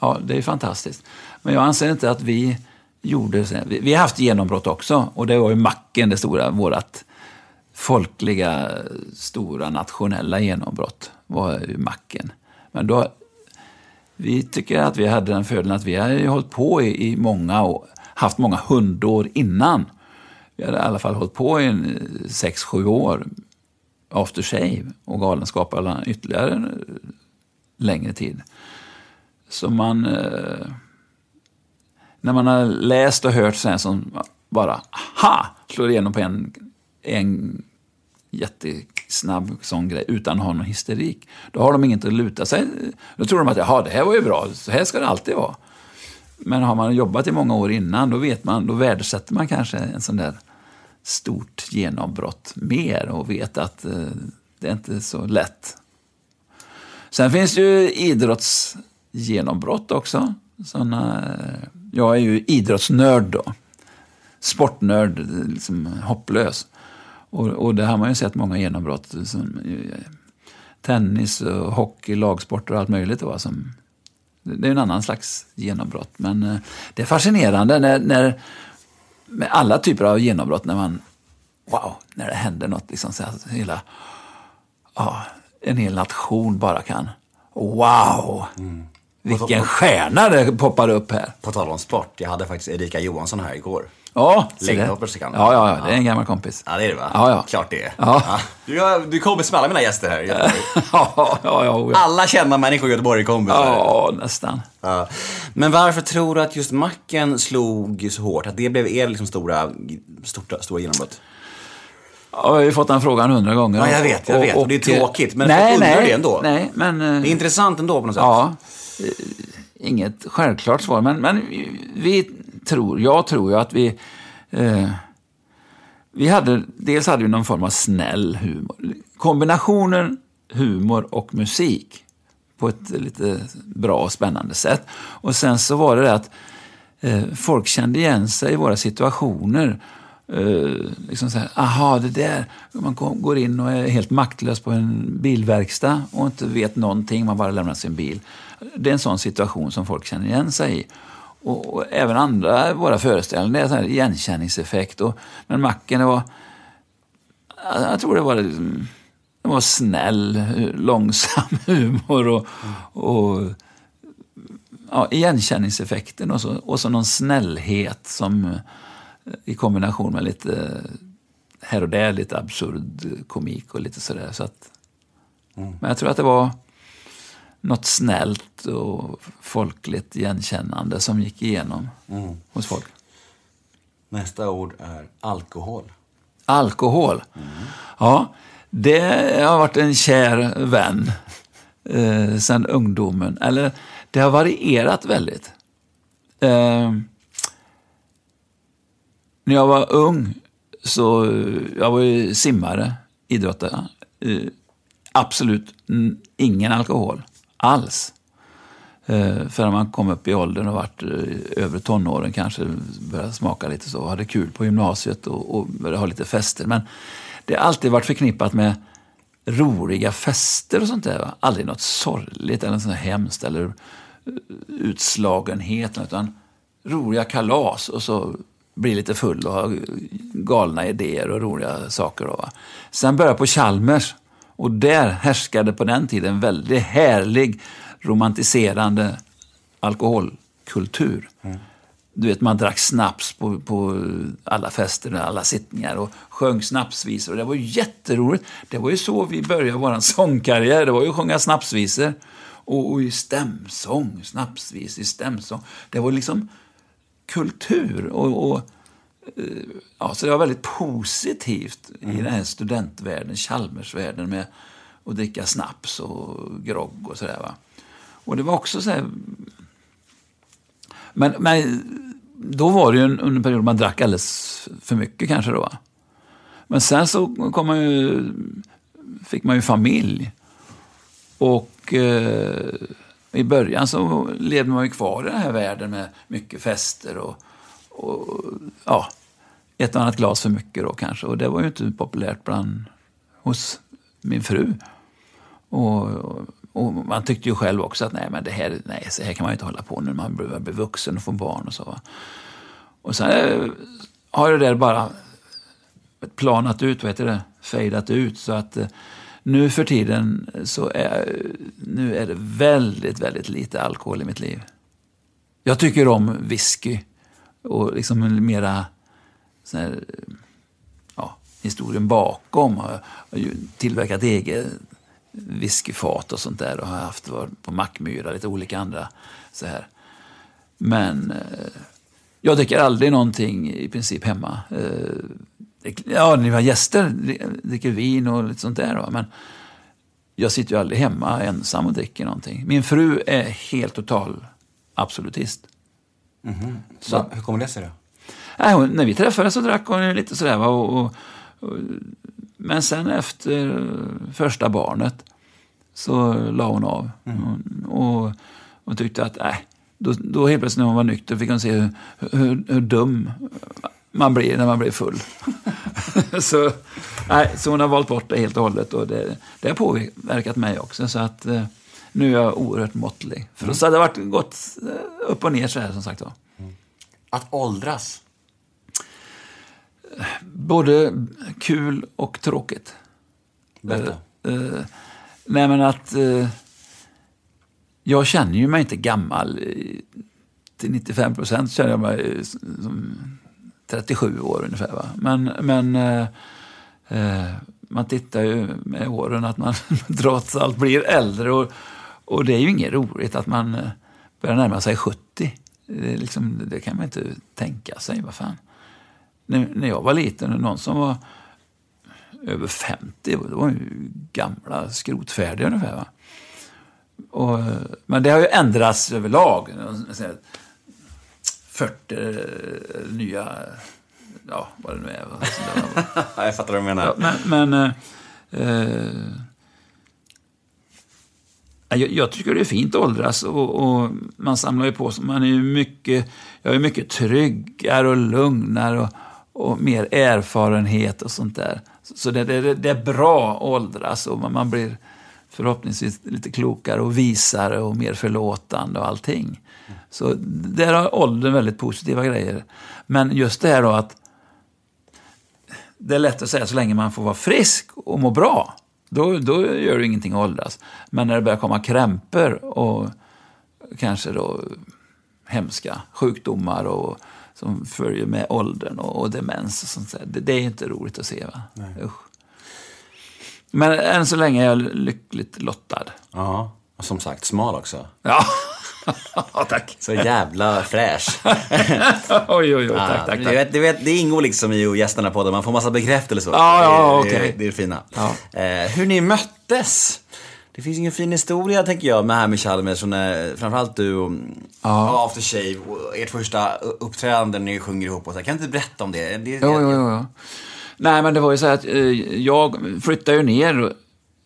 ja, det är fantastiskt. Men jag anser inte att vi gjorde... Vi, vi har haft genombrott också och det var ju macken, det stora, vårat folkliga, stora nationella genombrott var ju macken. Men då, vi tycker att vi hade den fördelen att vi hade hållit på i, i många år, haft många hundår innan. Vi hade i alla fall hållit på i en, eh, sex, sju år after shave och Galenskaparna ytterligare en, längre tid. Så man... Eh, när man har läst och hört sådär som bara aha, slår igenom på en, en jättesnabb sån grej utan att ha någon hysterik. Då har de inget att luta sig. Då tror de att Jaha, det här var ju bra, så här ska det alltid vara. Men har man jobbat i många år innan, då vet man, då värdesätter man kanske en sån där stort genombrott mer och vet att eh, det är inte så lätt. Sen finns det ju idrottsgenombrott också. Såna, eh, jag är ju idrottsnörd då. Sportnörd, eh, liksom hopplös. Och, och det har man ju sett många genombrott. Som, eh, tennis, och hockey, lagsporter och allt möjligt. Då, som, det är en annan slags genombrott. Men eh, det är fascinerande när, när, med alla typer av genombrott när man, wow, när det händer något. Liksom, så att hela, ja, en hel nation bara kan, wow, vilken stjärna det poppar upp här. På tal om sport, jag hade faktiskt Erika Johansson här igår. Ja, se det. Längdhopperska kan ja, ja, ja, det är en gammal kompis. Ja, det är det va? Ja, ja. Klart det är. Ja. Du, har- du kommer med alla mina gäster här i Göteborg. [LAUGHS] ja, ja, ja, ja. Alla kända människor i Göteborg är kompisar. Ja, nästan. Ja. Men varför tror du att just macken slog så hårt? Att det blev er liksom stora, stora, stora genombrott? Ja, jag har ju fått den frågan hundra gånger. Ja, jag vet, jag vet. Och det är tråkigt, men nej, folk undrar nej, det ändå. Nej, men... eh, Det är intressant ändå på något sätt. Ja, eh, inget självklart svar, men, men vi tror, jag tror ju att vi... Eh, vi hade, dels hade vi någon form av snäll humor. Kombinationen humor och musik på ett lite bra och spännande sätt. Och sen så var det det att eh, folk kände igen sig i våra situationer. Eh, liksom så här, aha, det där. Man går in och är helt maktlös på en bilverkstad och inte vet någonting, man bara lämnar sin bil. Det är en sån situation som folk känner igen sig i. Och, och även andra våra föreställningar, det är så här igenkänningseffekt. Och, men Macken, det var... Jag tror det var, det var snäll, långsam [LAUGHS] humor och, och ja, igenkänningseffekten och så, och så någon snällhet som eh, i kombination med lite här och där lite absurd komik och lite sådär. Så att, Men jag tror att det var något snällt och folkligt igenkännande som gick igenom hos folk. Nästa ord är alkohol. Alkohol. Ja, det har varit en kär vän eh, sedan ungdomen. Eller, det har varierat väldigt. Eh, när jag var ung, så jag var ju simmare, idrottare. Eh, absolut mm, ingen alkohol alls. Eh, förrän man kom upp i åldern och varit eh, över tonåren kanske, började smaka lite så, hade kul på gymnasiet och, och började ha lite fester. Men det har alltid varit förknippat med roliga fester och sånt där. Va? Aldrig något sorgligt eller sånt hemskt eller eh, utslagenhet, utan roliga kalas och så bli lite full och ha galna idéer och roliga saker. Då, va? Sen började jag på Chalmers och där härskade på den tiden en väldigt härlig romantiserande alkoholkultur. Du vet, man drack snaps på, på alla fester, och alla sittningar och sjöng snapsvisor. Och det var ju jätteroligt. Det var ju så vi började vår sångkarriär. Det var ju att sjunga snapsvisor. Och, och i stämsång, snapsvis i stämsång. Det var liksom kultur. Och, och, ja, så det var väldigt positivt i den här studentvärlden, Chalmersvärlden med att dricka snaps och grogg och sådär. Va? Och det var också så här... Men, men då var det ju en, under en period man drack alldeles för mycket kanske då. Va? Men sen så kom man ju, fick man ju familj. Och eh, i början så levde man ju kvar i den här världen med mycket fester och, och ja, ett och annat glas för mycket då kanske. Och det var ju inte populärt bland, hos min fru. Och, och man tyckte ju själv också att nej, men det här, nej, så här kan man ju inte hålla på när man börjar bli vuxen och få barn och så. va. Och sen eh, har det där bara planat ut, vad heter det, fejdat ut. Så att eh, nu för tiden så är, nu är det väldigt, väldigt lite alkohol i mitt liv. Jag tycker om whisky och liksom mera så här, ja, historien bakom. Jag har ju tillverkat eget whiskyfat och sånt där och har haft varit på Mackmyra, lite olika andra så här. Men eh, jag dricker aldrig någonting i princip hemma. Eh, ja, när vi har gäster dricker vin och lite sånt där. Va? Men jag sitter ju aldrig hemma ensam och dricker någonting. Min fru är helt total absolutist. Så, hur kommer det sig då? Nej, hon, när vi träffades så drack hon lite sådär. Va? Och, och, och, men sen efter första barnet så la hon av. Och, och, och tyckte att, nej, då, då helt plötsligt när hon var nykter fick hon se hur, hur, hur dum man blir när man blir full. [LAUGHS] så, nej, så hon har valt bort det helt och hållet och det, det har påverkat mig också. Så att eh, nu är jag oerhört måttlig. För så hade det varit gått eh, upp och ner så här som sagt var. Att åldras. Både kul och tråkigt. Berätta. Eh, nej men att eh, jag känner ju mig inte gammal. eh, Till 95 procent känner jag mig eh, som 37 år ungefär. Va? Men, men eh, eh, man tittar ju med åren att man [LAUGHS] trots allt blir äldre. Och, och det är ju inget roligt att man eh, börjar närma sig 70. Det, liksom, det kan man inte tänka sig. Vad fan. När, när jag var liten, någon som var över 50, det var ju gamla skrotfärdiga ungefär. Va? Och, men det har ju ändrats överlag. Så här 40 nya, ja vad det nu är. [LAUGHS] jag fattar vad du menar. Ja, men men eh, eh, jag, jag tycker det är fint att åldras och, och man samlar ju på sig. Man är ju mycket, jag är mycket tryggare och lugnare och, och mer erfarenhet och sånt där. Så det, det, det är bra att åldras och man, man blir förhoppningsvis lite klokare och visare och mer förlåtande och allting. Så där har åldern väldigt positiva grejer. Men just det här då att det är lätt att säga så länge man får vara frisk och må bra. Då, då gör det ingenting att åldras. Men när det börjar komma krämpor och kanske då hemska sjukdomar och, som följer med åldern och, och demens och sånt där. Det, det är inte roligt att se. Va? Men än så länge är jag lyckligt lottad. Ja. Och som sagt, smal också. Ja, ja tack. Så jävla fräsch. [LAUGHS] oj, oj, oj, tack, Ja, tack, du tack. vet, du vet, det ingår liksom i gästerna podden, man får massa bekräftelse. Ja, ja, det, är- okej. det, är det fina. Ja. Eh, hur ni möttes? Det finns ingen fin historia tänker jag med här med Chalmers, och när, framförallt du och ja. After Shave, och ert första uppträdande när ni sjunger ihop och så. här. Kan du inte berätta om det? det Jo, jo, jo, jo. Nej, men det var ju så här att eh, jag flyttade ju ner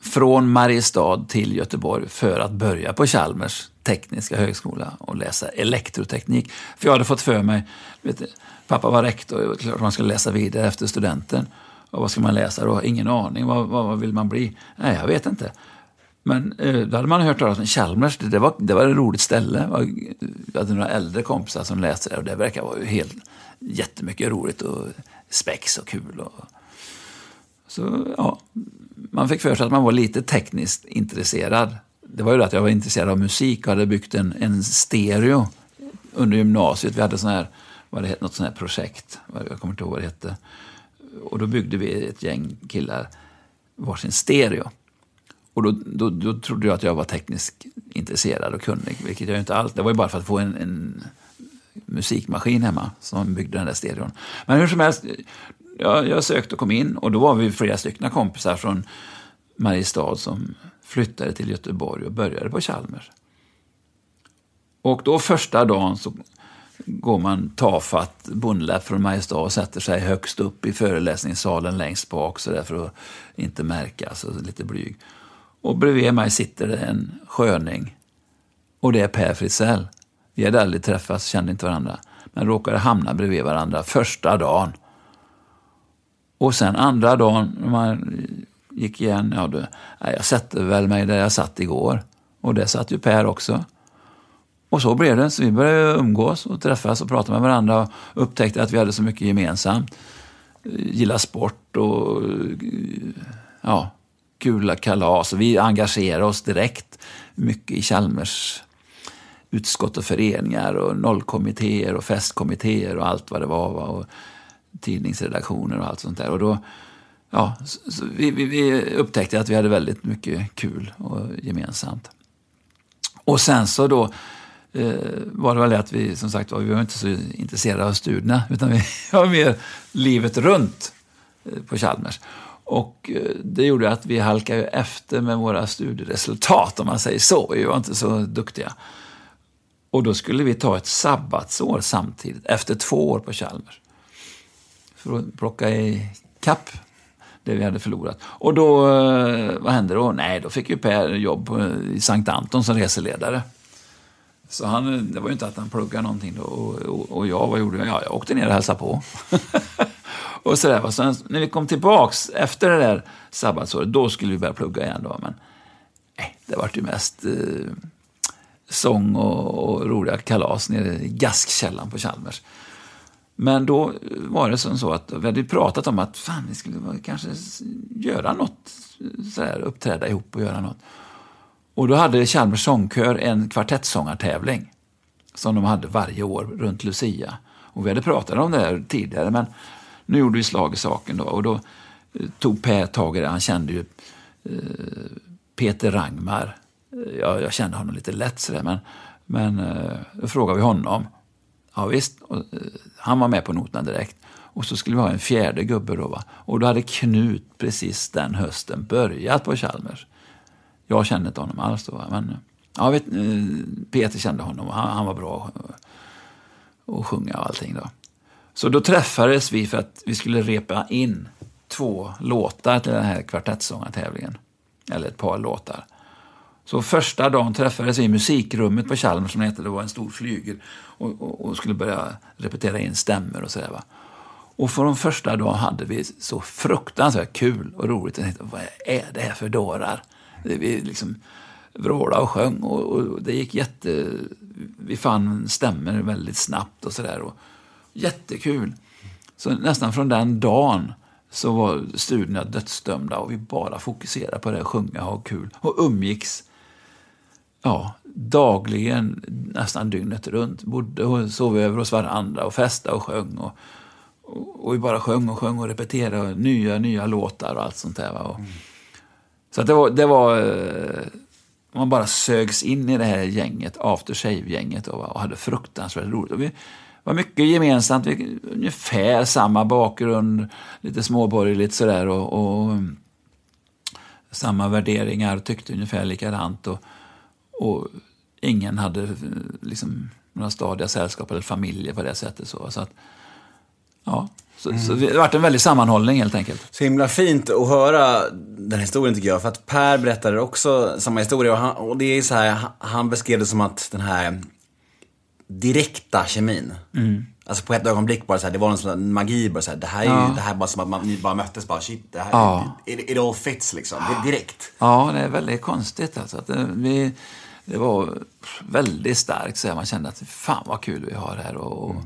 från Mariestad till Göteborg för att börja på Chalmers tekniska högskola och läsa elektroteknik. För jag hade fått för mig, vet du, pappa var rektor och det klart man skulle läsa vidare efter studenten. Och vad ska man läsa då? Ingen aning. Vad, vad, vad vill man bli? Nej, jag vet inte. Men eh, då hade man hört talas om Chalmers. Det, det, var, det var ett roligt ställe. Jag hade några äldre kompisar som läste där och det verkar vara helt jättemycket roligt och spex och kul. Och, så ja, man fick för sig att man var lite tekniskt intresserad. Det var ju det att jag var intresserad av musik och hade byggt en, en stereo under gymnasiet. Vi hade sån här, vad det hette, något sånt här projekt, jag kommer inte ihåg vad det hette. Och då byggde vi ett gäng killar varsin stereo. Och då, då, då trodde jag att jag var tekniskt intresserad och kunnig, vilket jag inte alls. Det var ju bara för att få en, en musikmaskin hemma som byggde den där stereon. Men hur som helst, jag, jag sökte och kom in och då var vi flera stycken kompisar från Mariestad som flyttade till Göteborg och började på Chalmers. Och då första dagen så går man tafatt bondläpp från Mariestad och sätter sig högst upp i föreläsningssalen längst bak så där för att inte märkas och lite blyg. Och bredvid mig sitter det en sköning och det är Per Fritzell. Vi hade aldrig träffats, kände inte varandra. Men råkade hamna bredvid varandra första dagen. Och sen andra dagen, när man gick igen, ja, då, jag sätter väl mig där jag satt igår. Och där satt ju Per också. Och så blev det. Så vi började umgås och träffas och prata med varandra och upptäckte att vi hade så mycket gemensamt. Gilla sport och ja, kul kalas. Vi engagerade oss direkt mycket i Chalmers utskott och föreningar och nollkommittéer och festkommittéer och allt vad det var. Och tidningsredaktioner och allt sånt där. Och då, ja, så, så vi, vi, vi upptäckte att vi hade väldigt mycket kul och gemensamt. Och sen så då eh, var det väl det att vi som sagt var, vi var inte så intresserade av studierna [LAUGHS] utan vi var mer livet runt eh, på Chalmers. Och eh, det gjorde att vi halkade efter med våra studieresultat om man säger så. Vi var inte så duktiga. Och då skulle vi ta ett sabbatsår samtidigt, efter två år på Chalmers. För att plocka i kapp det vi hade förlorat. Och då, eh, vad hände då? Nej, då fick ju Per jobb i Sankt Anton som reseledare. Så han, det var ju inte att han pluggade någonting då. Och, och, och jag, vad gjorde jag? Ja, jag åkte ner och hälsade på. [LAUGHS] och sådär. Och sen när vi kom tillbaks efter det där sabbatsåret, då skulle vi börja plugga igen då. Men nej, det var ju mest eh, sång och, och roliga kalas nere i gaskkällan på Chalmers. Men då var det som så att vi hade pratat om att fan, vi skulle kanske göra något, så här, uppträda ihop och göra något. Och då hade Chalmers sångkör en kvartettsångartävling som de hade varje år runt Lucia. Och vi hade pratat om det här tidigare, men nu gjorde vi slag i saken då. Och då eh, tog Per tag i det. Han kände ju eh, Peter Rangmar. Jag, jag kände honom lite lätt sådär, men, men eh, då frågade vi honom. Ja, visst. Och, eh, han var med på noterna direkt. Och så skulle vi ha en fjärde gubbe då. Va? Och då hade Knut precis den hösten börjat på Chalmers. Jag kände inte honom alls då. va, Men eh, ja, vet, eh, Peter kände honom och han, han var bra att sjunga och allting. Då. Så då träffades vi för att vi skulle repa in två låtar till den här kvartettsångartävlingen. Eller ett par låtar. Så första dagen träffades vi i musikrummet på Chalmers som det hette. Det var en stor flygel och, och, och skulle börja repetera in stämmer och sådär. Va? Och för de första dagen hade vi så fruktansvärt kul och roligt. Jag tänkte, vad är det här för dårar? Vi liksom vrålade och sjöng och, och det gick jätte... Vi fann stämmer väldigt snabbt och sådär. Jättekul. Så nästan från den dagen så var studierna dödsdömda och vi bara fokuserade på det, sjunga och ha kul. Och umgicks ja, dagligen, nästan dygnet runt. Bodde och sov över hos varandra och festade och sjöng. Och, och, och vi bara sjöng och sjöng och repeterade nya, nya låtar och allt sånt där. Och, Så att det var, det var eh, man bara sögs in i det här gänget, after shave-gänget och, och hade fruktansvärt roligt. Och vi var mycket gemensamt, vi, ungefär samma bakgrund, lite småborgerligt sådär och, och samma värderingar, tyckte ungefär likadant. Och, och ingen hade eh, liksom några stadiga sällskap eller familjer på det sättet. Så, så att, ja, så, så det varit en väldig sammanhållning helt enkelt. Så himla fint att höra den historien tycker jag. För att Per berättade också samma historia. Och, han, och det är så här, han- beskrev det som att den här direkta kemin. Alltså på ett ögonblick bara så här, det var en sån magi bara så här, det här är ju, det här är bara som att man, ni bara möttes bara, shit, det här, Ja. it, it all fits liksom. Det direkt. Ja, det är väldigt konstigt. Alltså. Att det, vi, det var väldigt starkt. Så här. Man kände att fan vad kul vi har här. Och,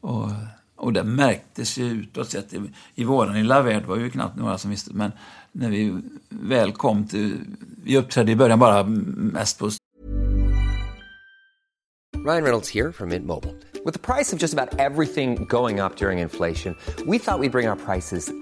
och, och det märktes ju utåt sett. I, I vår lilla värld var ju knappt några som visste. Men när vi väl kom till... Vi uppträdde i början bara mest på Ryan Reynolds här från Mint Mobile. Med priset på nästan allt som går upp under inflationen, trodde vi att vi skulle bring våra priser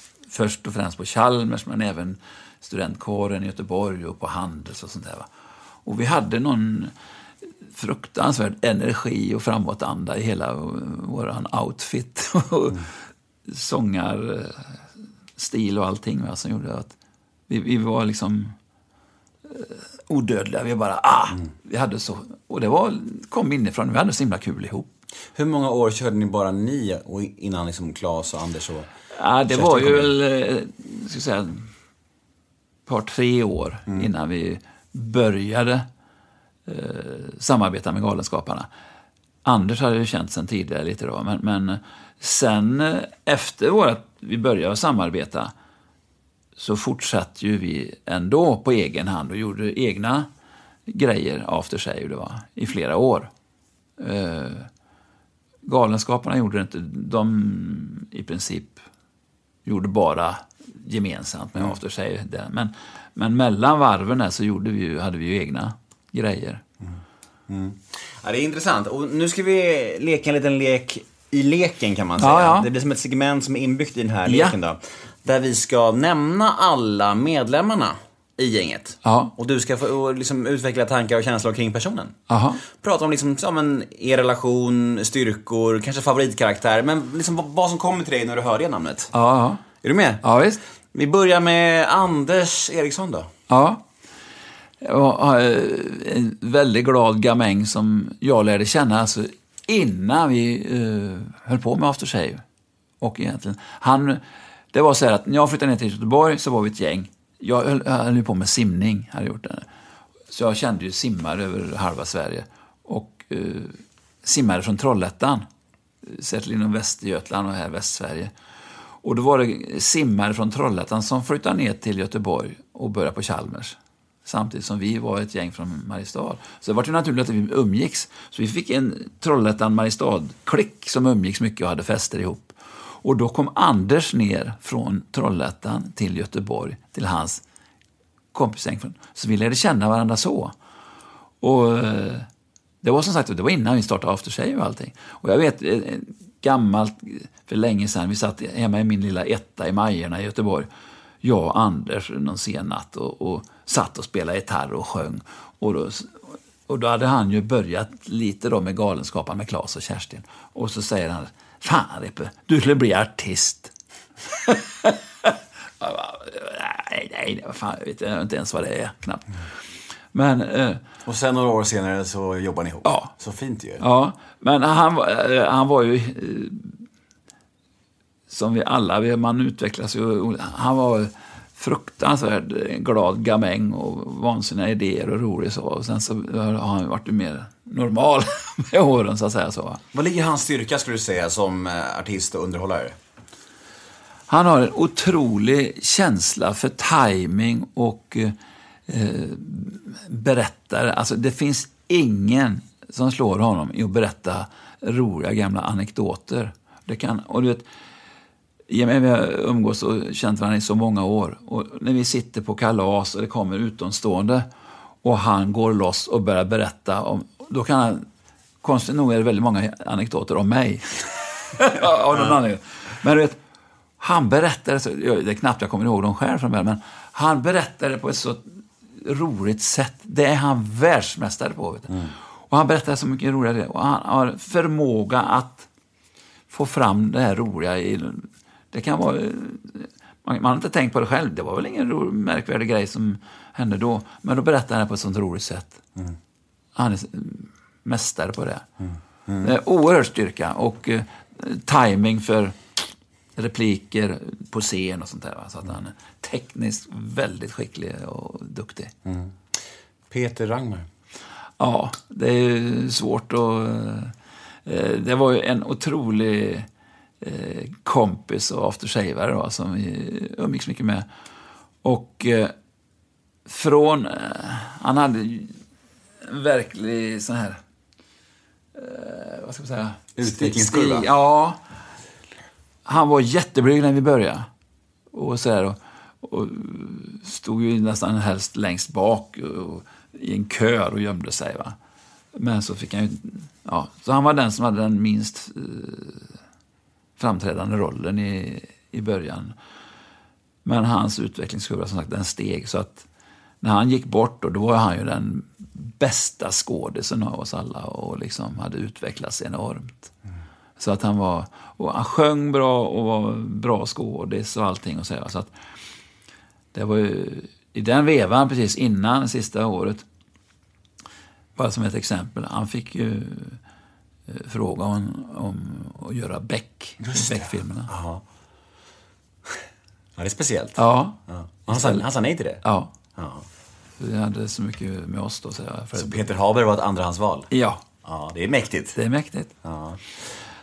först och främst på Chalmers, men även studentkåren i Göteborg och på Handels och sånt där. Va? Och vi hade någon fruktansvärd energi och framåtanda i hela vår outfit. [LAUGHS] och sångarstil och allting va, som gjorde att vi, vi var liksom eh, odödliga. Vi bara, ah! Vi hade så, och det var, kom inifrån. Vi hade så himla kul ihop. Hur många år körde ni bara ni och innan liksom Claes och Anders och Ja, det var ju väl, eh, ska jag säga, ett par, tre år innan vi började eh, samarbeta med Galenskaparna. Anders hade ju känt sen tidigare lite då, men, men sen eh, efter vårt, vi började samarbeta så fortsatte ju vi ändå på egen hand och gjorde egna grejer after sig det var, i flera år. Eh, Galenskaparna gjorde det inte. De i princip gjorde bara gemensamt med After Shave. det. Men, men mellan varven där så gjorde vi ju, hade vi ju egna grejer. Ja, det är intressant. Och nu ska vi leka en liten lek i leken kan man säga. Ja, ja. Det blir som ett segment som är inbyggt i den här leken då. Där vi ska nämna alla medlemmarna i gänget. Ja. Och du ska få liksom, utveckla tankar och känslor kring personen. Aha. Prata om liksom, ja, men, er relation, styrkor, kanske favoritkaraktär. Men liksom, vad, som kommer till dig när du hör det namnet. Ja. Är du med? ja visst. Vi börjar med Anders Eriksson då. Ja. Jag har eh, en väldigt glad gamäng som jag lärde känna alltså, innan vi uh, höll på med After Shave. Och egentligen, han, det var så här att när jag flyttade ner till Göteborg så var vi ett gäng. Jag höll, jag höll ju på med simning, hade gjort det. Så jag kände ju simmare över halva Sverige. Och eh, simmare från Trollhättan. Eh, särskilt inom Västergötland och här Västsverige. Och då var det simmare från Trollhättan som flyttade ner till Göteborg och började på Chalmers. Samtidigt som vi var ett gäng från Mariestad. Så det var ju naturligt att vi umgicks. Så vi fick en Trollhättan-Mariestad-klick som umgicks mycket och hade fester ihop. Och då kom Anders ner från Trollhättan till Göteborg, till hans kompisgäng. Så vi lärde känna varandra så. Och eh, det var som sagt det var innan vi startade After Shave och allting. Och jag vet, eh, eh, gammalt, för länge sedan, vi satt hemma i min lilla etta i Majerna i Göteborg. Jag och Anders någon sen natt och, och satt och spelade gitarr och sjöng. Och då, och då hade han ju börjat lite då med Galenskaparna med Claes och Kerstin. Och så säger han, fan Rippe, du skulle bli artist. [LAUGHS] Bara, nej, nej, vad fan, jag vet inte ens vad det är knappt. Men eh, Och sen några år senare så jobbar ni ihop. Ja. Så fint ju. Ja, men han, eh, han var ju... eh, Som vi alla, man utvecklas ju. Han var fruktansvärt glad gamäng och vansinniga idéer och rolig så. Och sen så har han varit mer normal [LAUGHS] med åren så att säga så. Vad ligger hans styrka skulle du säga som eh, artist och underhållare? Han har en otrolig känsla för timing och eh, berättare. Alltså det finns ingen som slår honom i att berätta roliga gamla anekdoter. Det kan, och du vet, i och med att vi har umgås och känt varandra i så många år. Och när vi sitter på kalas och det kommer utomstående och han går loss och börjar berätta om... Då kan han... Konstigt nog är det väldigt många anekdoter om mig. [LAUGHS] Av någon anledning. Men du vet, han berättade, så, det är knappt jag kommer ihåg dem själv från början, men han berättade på ett så roligt sätt. Det är han världsmästare på. Du. Och han berättade så mycket roliga grejer. Och han har förmåga att få fram det här roliga. I, det kan vara... Man, man har inte tänkt på det själv. Det var väl ingen ro, märkvärdig grej som hände då. Men då berättade han det på ett sånt roligt sätt. Han är mästare på det. Det är oerhörd styrka och eh, timing för repliker på scen och sånt där. Va? Så att han är tekniskt väldigt skicklig och duktig. Peter Rangmar. Ja, det är svårt att... eh, Det var ju en otrolig eh, kompis och aftershavare då, som vi umgicks mycket med. Och eh, från... eh, Han hade verklig sån här... eh, Vad ska man säga? Utvecklingskurva. Sti- Ja. Han var jätteblyg när vi började. Och så här, och, och stod ju nästan helst längst bak och, i en kör och gömde sig. Va? Men så fick han ju... Ja, så han var den som hade den minst eh, framträdande rollen i, i början. Men hans utvecklingskurva som sagt, den steg. Så att när han gick bort, då, då var han ju den bästa skådisen av oss alla och liksom hade utvecklats enormt. Så att han var, och han sjöng bra och var bra skådis och allting. Och så, här. så att det var ju, I den vevan precis innan sista året, bara som ett exempel, han fick ju eh, fråga om, om att göra Beck, Beck-filmerna. Ja. ja, det är speciellt. Ja. Ja. Han, sa, han sa nej till det? ja. Ja. Vi hade så mycket med oss då. Så för, Så Peter Haber var ett andrahandsval? ja, Ja, det är mäktigt. det är mäktigt. Ja.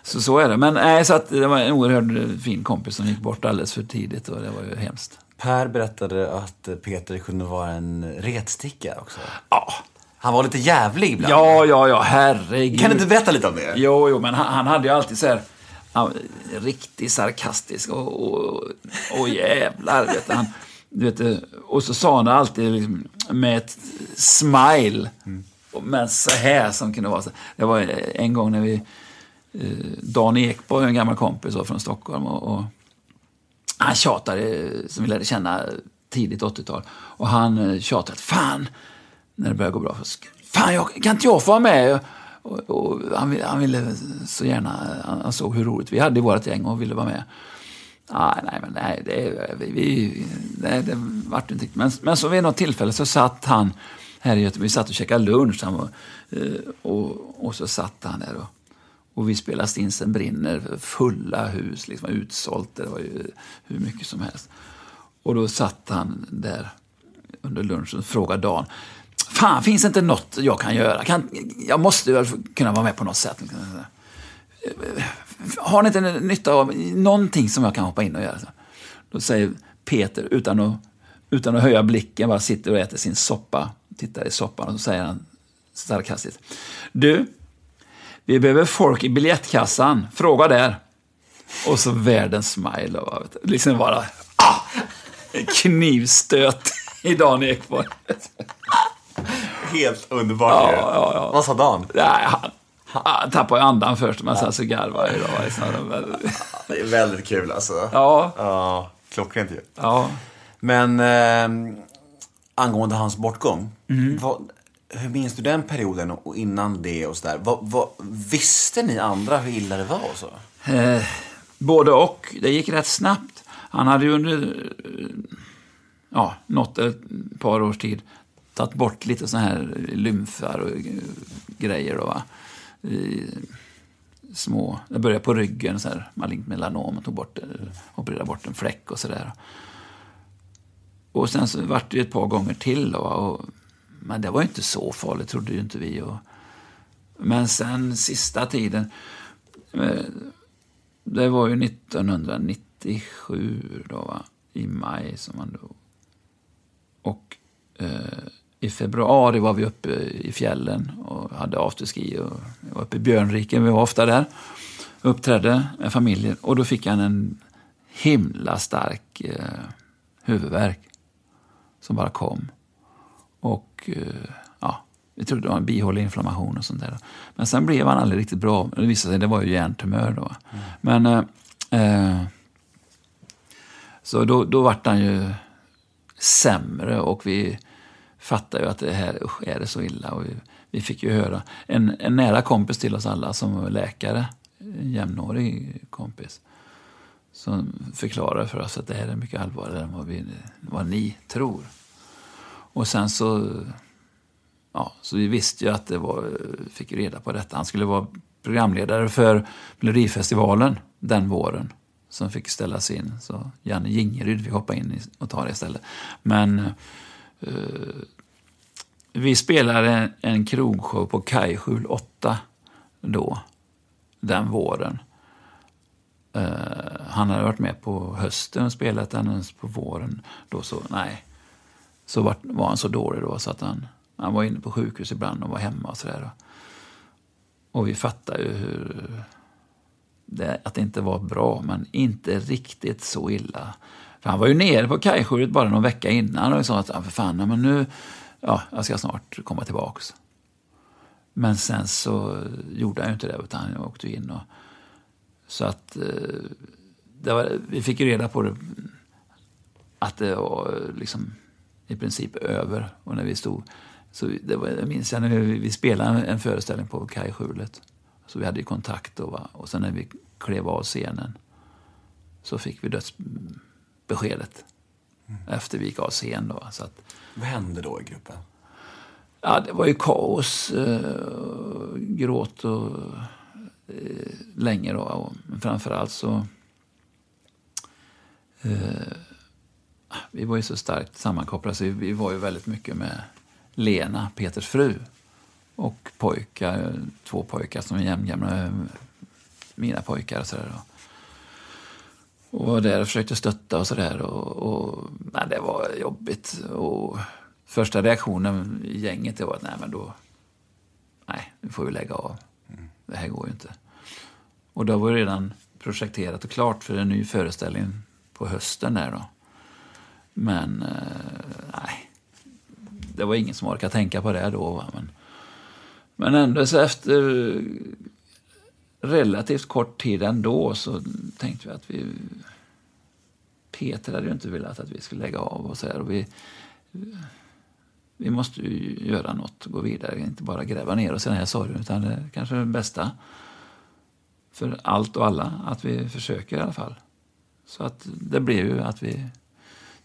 Så, så är det. Men nej, så att det var en oerhört fin kompis som gick bort alldeles för tidigt och det var ju hemskt. Per berättade att Peter kunde vara en retsticka också. Ja, Han var lite jävlig ibland. ja, ja, ja herregud. Kan du inte berätta lite om det? Jo, jo, men han, han hade ju alltid så här, riktigt sarkastisk och, och, och jävlar, vet du. Han, du vet, eh, och så sa han alltid liksom, med ett smile, Mm. men så här som kunde vara. Det var eh, en gång när vi, eh, Dan Ekborg, en gammal kompis från Stockholm, och, och han tjatade, eh, som vi lärde känna tidigt 80-tal, och han tjatade att fan, när det började gå bra, fan jag, kan inte jag få vara med? Och, och han, ville- han ville så gärna, han såg hur roligt vi hade i vårt gäng och ville vara med. Ah, nej, men nej, det, vi, vi, nej, det vart inte riktigt. Men, men så vid något tillfälle så satt han här i Göteborg, vi satt och käkade lunch han var, eh, och, och så satt han där och, och vi spelade Stinsen brinner, fulla hus, liksom utsålt, det var ju hur mycket som helst. Och då satt han där under lunchen och frågade Dan, fan finns det inte något jag kan göra? Kan, jag måste väl kunna vara med på något sätt. Har ni inte nytta av någonting som jag kan hoppa in och göra? Då säger Peter, utan att, utan att höja blicken, bara sitter och äter sin soppa, tittar i soppan och så säger han sarkastiskt. Du, vi behöver folk i biljettkassan. Fråga där. Och så världens smile. Och, liksom bara ah, knivstöt i Dan Ekborg. Helt underbart Ja, ja, ja. Vad sa Dan? Nej, han, han tappade ju andan först, men sen så garvade jag. Liksom. Det är väldigt kul alltså. Ja, Ja, klockrent ju. ja. Men eh, angående hans bortgång. Vad, hur minns du den perioden och innan det och sådär? Visste ni andra hur illa det var och så? Eh, både och. Det gick rätt snabbt. Han hade ju under eh, ja, något ett par års tid tagit bort lite såna här lymfar och eh, grejer. Då, va? I, små, det började på ryggen, så här, malignt melanom, och tog bort, opererade bort en fläck och sådär. Och sen så vart det ett par gånger till. Då, och, men det var ju inte så farligt, trodde ju inte vi. Och, men sen sista tiden, eh, det var ju 1997 då, va? i maj som han dog. Och eh, i februari var vi uppe i fjällen och hade afterski. Och vi var uppe i Björnriken, vi var ofta där. Uppträdde med familjen och då fick han en himla stark eh, huvudvärk som bara kom. Och eh, ja, vi trodde det var en bihåleinflammation och sånt där. Men sen blev han aldrig riktigt bra. Det visade sig det var ju hjärntumör då. Men eh, eh, så då, då vart han ju sämre och vi fattade ju att det här, usch, är det så illa? Och vi, vi fick ju höra, en, en nära kompis till oss alla som var läkare, en jämnårig kompis, som förklarade för oss att det här är mycket allvarligare än vad, vi, vad ni tror. Och sen så, ja, så vi visste ju att det var, fick reda på detta. Han skulle vara programledare för Melodifestivalen den våren som fick ställas in. Så Janne Gingeryd fick hoppa in och ta det istället. Men eh, vi spelade en, en krogshow på Kajskjul 8 då, den våren. Uh, han hade varit med på hösten och spelat den ens på våren. Då så, nej. Så var, var han så dålig då så att han, han var inne på sjukhus ibland och var hemma och sådär. Och vi fattade ju hur, det, att det inte var bra, men inte riktigt så illa. För han var ju nere på kajskjulet bara någon vecka innan och sa att för fan, men nu, ja, jag ska snart komma tillbaks. Men sen så gjorde han ju inte det, utan han åkte in. Och, så att eh, var, vi fick ju reda på det, att det var eh, liksom i princip över. Och när vi stod, så det var, jag minns jag när vi, vi spelade en föreställning på kajskjulet. Så vi hade ju kontakt då. Va? Och sen när vi klev av scenen så fick vi dödsbeskedet. Efter vi gick av scen då. Så att, vad hände då i gruppen? ja, det var ju kaos, eh, gråt och eh, länge. Då, och, framförallt så... Eh, vi var ju så starkt sammankopplade så vi, var ju väldigt mycket med Lena, Peters fru. Och pojkar, två pojkar som är jämngamla mina pojkar. Och sådär och, var där och försökte stötta och sådär. Och, och, nej, det var jobbigt. Och första reaktionen i gänget var att nej, men då... Nej, nu får vi lägga av. Det här går ju inte. Och då var det redan projekterat och klart för en ny föreställning på hösten där då. Men eh, nej, det var ingen som orkade tänka på det då. Va? Men, men ändå så efter relativt kort tid ändå så tänkte vi att vi... Peter hade ju inte velat att vi skulle lägga av och så här. Och vi, vi måste ju göra något, gå vidare, inte bara gräva ner oss i den här sorgen utan det är kanske det bästa för allt och alla att vi försöker i alla fall. Så att det blev ju att vi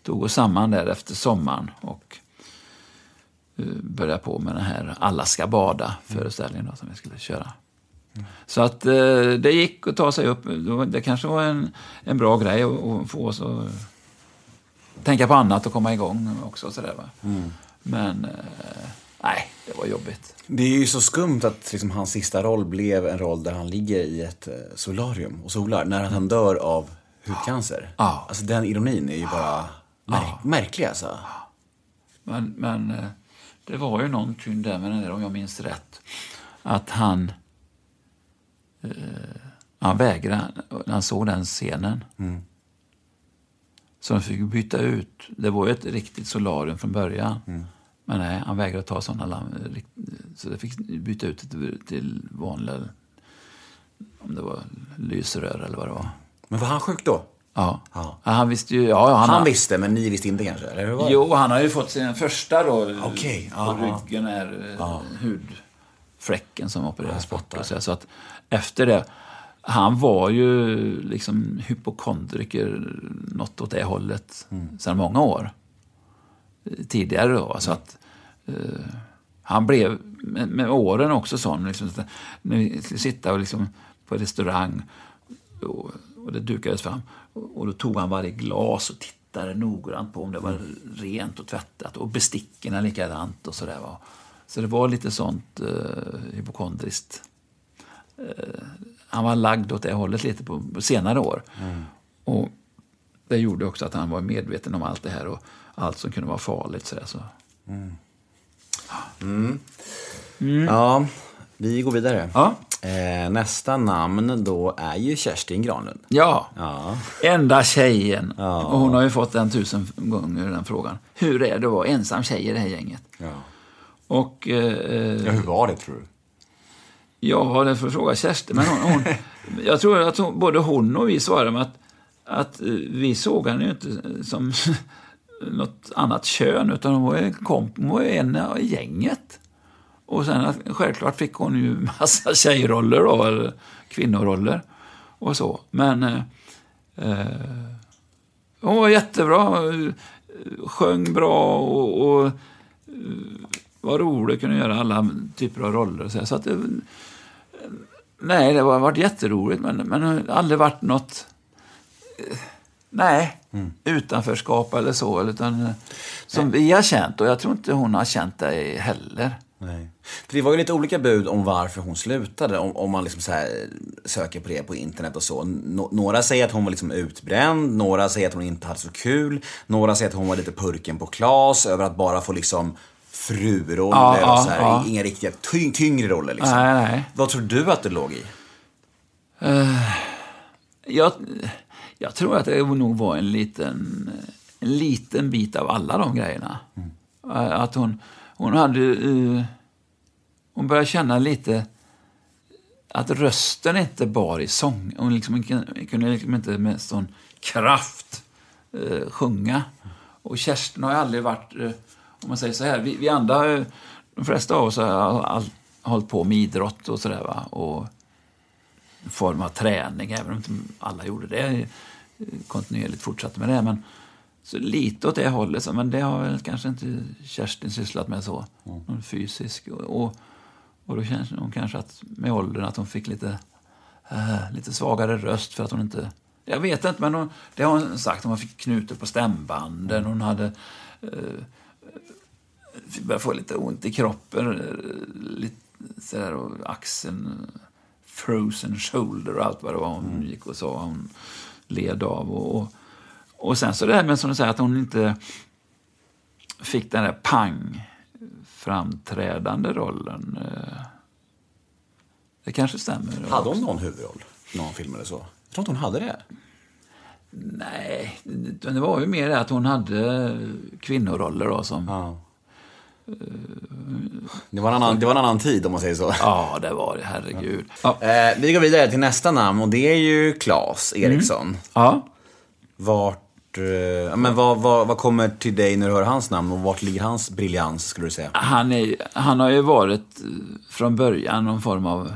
tog oss samman där efter sommaren och eh, började på med den här Alla ska bada föreställningen som vi skulle köra. Så att eh, det gick att ta sig upp. Det kanske var en, en bra grej att, få oss att tänka på annat och komma igång också. Så där, va? Men eh, nej, det var jobbigt. Det är ju så skumt att liksom, hans sista roll blev en roll där han ligger i ett eh, solarium och solar när han dör av hudcancer. Ja. Alltså den ironin är ju bara märk- märklig alltså. Men, men eh, det var ju någonting där med där, om jag minns rätt, att han eh, han vägrade, när han såg den scenen. Så de fick byta ut. Det var ju ett riktigt solarium från början. Men nej, han vägrade ta sådana lamm. Så det fick byta ut det till vanliga, om det var lysrör eller vad det var. Men var han sjuk då? Ja. Ja. Han visste ju, ja, han, Han visste, men ni visste inte kanske? Eller hur var det? Jo, han har ju fått sin första då. Okej, på ja, ja. ryggen är ja. hudfläcken som opereras bort. Så att efter det, han var ju liksom hypokondriker, något åt det hållet, Mm. sedan många år. Tidigare då. Så att eh, han blev med, med åren också sån. Liksom, att när vi sitta och liksom, på restaurang och, och det dukades fram. Och, och då tog han varje glas och tittade noggrant på om det var rent och tvättat. Och besticken likadant och sådär. Så det var lite sånt eh, hypokondriskt. Eh, han var lagd åt det hållet lite på, på senare år. Och det gjorde också att han var medveten om allt det här och allt som kunde vara farligt. Så, så. Ja, vi går vidare. Ja. Eh, nästa namn då är ju Kerstin Granlund. Ja, Ja. enda tjejen. Och hon har ju fått den tusen gånger, den frågan. Hur är det att vara ensam tjej i det här gänget? Ja. Och... Eh, ja, hur var det tror du? Ja, det får fråga Kerstin. Men hon, hon, [LAUGHS] jag tror att hon, både hon och vi svarade med att, att eh, vi såg henne ju inte som [LAUGHS] något annat kön, utan hon var en, komp, hon var en i gänget. Och sen självklart fick hon ju [LAUGHS] massa tjejroller då, eller kvinnoroller och så. Men eh, eh, hon var jättebra, eh, sjöng bra och, och var rolig, kunde göra alla typer av roller. Så, så att det, nej, det har varit jätteroligt, men, men aldrig varit något... eh, Nej, utanförskap eller så. Utan, eh, som vi har känt, och jag tror inte hon har känt det heller. Nej. För det var ju lite olika bud om varför hon slutade. Om, om man liksom så söker på det på internet och så. Nå- några säger att hon var liksom utbränd, några säger att hon inte hade så kul. Några säger att hon var lite purken på Klas över att bara få liksom fruroller Ja, ja, och så här. ja. Inga riktiga ty- tyngre roller liksom. Nej, nej. Vad tror du att det låg i? Jag, jag tror att det nog var en liten, en liten bit av alla de grejerna. Att hon, hon hade... eh, Hon började känna lite att rösten inte bar i sång. Hon liksom kunde, liksom inte med sån kraft sjunga. Och Kerstin har ju aldrig varit, om man säger så här, vi, vi andra, de flesta av oss har all, hållit på med idrott och sådär va. Och en form av träning, även om inte alla gjorde det kontinuerligt fortsatte med det. Men så lite åt det hållet, men det har väl kanske inte Kerstin sysslat med så. Någon fysisk. Och, och, och då känns hon kanske att med åldern att hon fick lite eh, lite svagare röst för att hon inte... Jag vet inte, men hon, det har hon sagt. Hon fick knutor på stämbanden. Hon hade... Eh, började få lite ont i kroppen. eh, Lite sådär, och axeln... Frozen shoulder och allt vad det var hon gick och sa. Hon led av. Och, och, och sen så det här med som du säger att hon inte fick den där pang framträdande rollen. eh, Det kanske stämmer. Hade hon någon huvudroll? Någon film eller så? Jag tror inte hon hade det. Nej, det det var ju mer det att hon hade kvinnoroller då som... Ja. Det var, en annan, det var en annan tid om man säger så. Ja, det var det. Herregud. Ja. Eh, vi går vidare till nästa namn och det är ju Claes Eriksson. ja. Vart, eh, men vad, vad, vad kommer till dig när du hör hans namn och vart ligger hans briljans skulle du säga? Han, är, han har ju varit eh, från början någon form av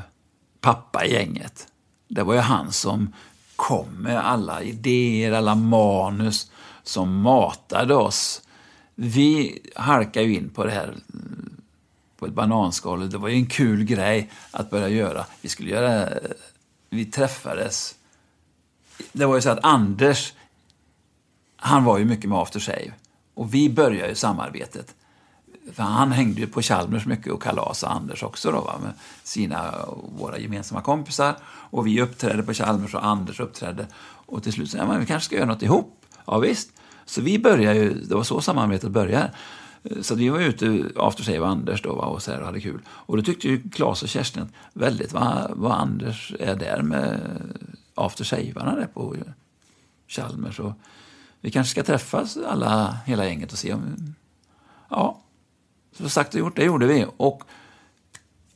pappa i gänget. Det var ju han som kom med alla idéer, alla manus som matade oss. Vi halkade ju in på det här på ett bananskal. Det var ju en kul grej att börja göra. Vi skulle göra... Vi träffades. Det var ju så att Anders, han var ju mycket med After Shave. Och vi började ju samarbetet. För han hängde ju på Chalmers mycket och kalasade Anders också då, va, med sina, våra gemensamma kompisar. Och vi uppträdde på Chalmers och Anders uppträdde. Och till slut sa jag, vi kanske ska göra något ihop. Ja, visst. Så vi börjar ju, det var så samarbetet började. Så vi var ute, After Save och Anders då, och så här, och hade kul. Och då tyckte ju Claes och Kerstin att väldigt vad, vad Anders är där med After Shavearna där på Chalmers. Och vi kanske ska träffas alla, hela gänget och se om... Ja, så sagt och gjort, det gjorde vi. Och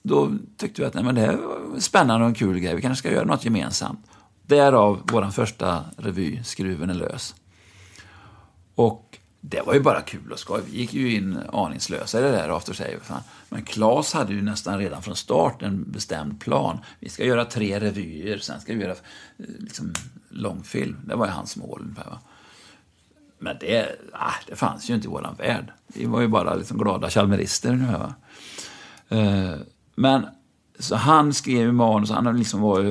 då tyckte vi att nej, men det här var spännande och en kul grej. Vi kanske ska göra något gemensamt. Därav vår första revy, Skruven är lös. Och det var ju bara kul och skoj. Vi gick ju in aningslösa i det där After Shave. Fan. Men Claes hade ju nästan redan från start en bestämd plan. Vi ska göra tre revyer, sen ska vi göra eh, liksom, långfilm. Det var ju hans mål ungefär. Va? Men det, ah, det fanns ju inte i våran värld. Vi var ju bara liksom glada chalmerister ungefär. Va? Eh, men så han skrev ju manus, han liksom var ju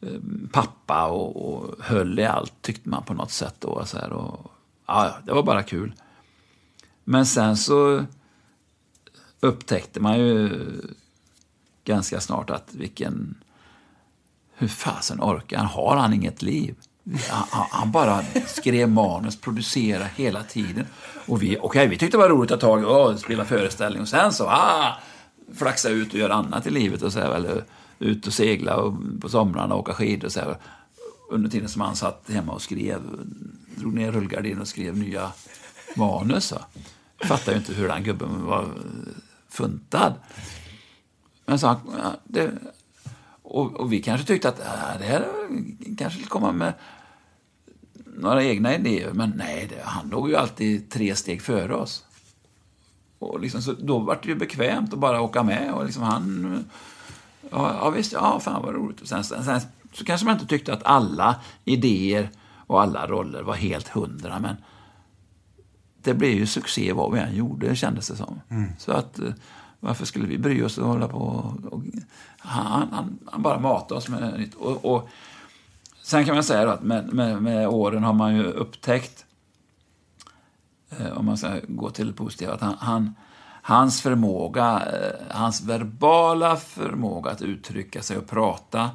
eh, pappa och, och höll i allt, tyckte man på något sätt då. Så här, och, ja, det var bara kul. Men sen så upptäckte man ju ganska snart att vilken... Hur fasen orkar han? Har han inget liv? Han, han- bara skrev manus, producerade hela tiden. Och vi, okay, vi tyckte det var roligt ett tag, och spela föreställning. Och sen så, ah, flaxa ut och göra annat i livet. Och så här, eller ut och segla och på somrarna och åka skidor. Och så här. Under tiden som han satt hemma och skrev, drog ner rullgardinen och skrev nya manus. Va? Jag fattar ju inte hur den gubben var funtad. Men så, han- ja, det, och, och vi kanske tyckte att äh, det här kanske skulle komma med några egna idéer. Men nej, det, han låg ju alltid tre steg före oss. Och liksom, så då var det ju bekvämt att bara åka med. Och liksom han... Ja, ja visst, ja, fan vad roligt. Och sen, sen, sen så kanske man inte tyckte att alla idéer och alla roller var helt hundra. Men det blev ju succé vad vi än gjorde, kändes det som. Så att eh, varför skulle vi bry oss och hålla på och, han, han, han bara matade oss med nytt. Och, och sen kan man säga att med, med, med åren har man ju upptäckt, eh, om man ska gå till det positiva, att han, han, hans förmåga, eh, hans verbala förmåga att uttrycka sig och prata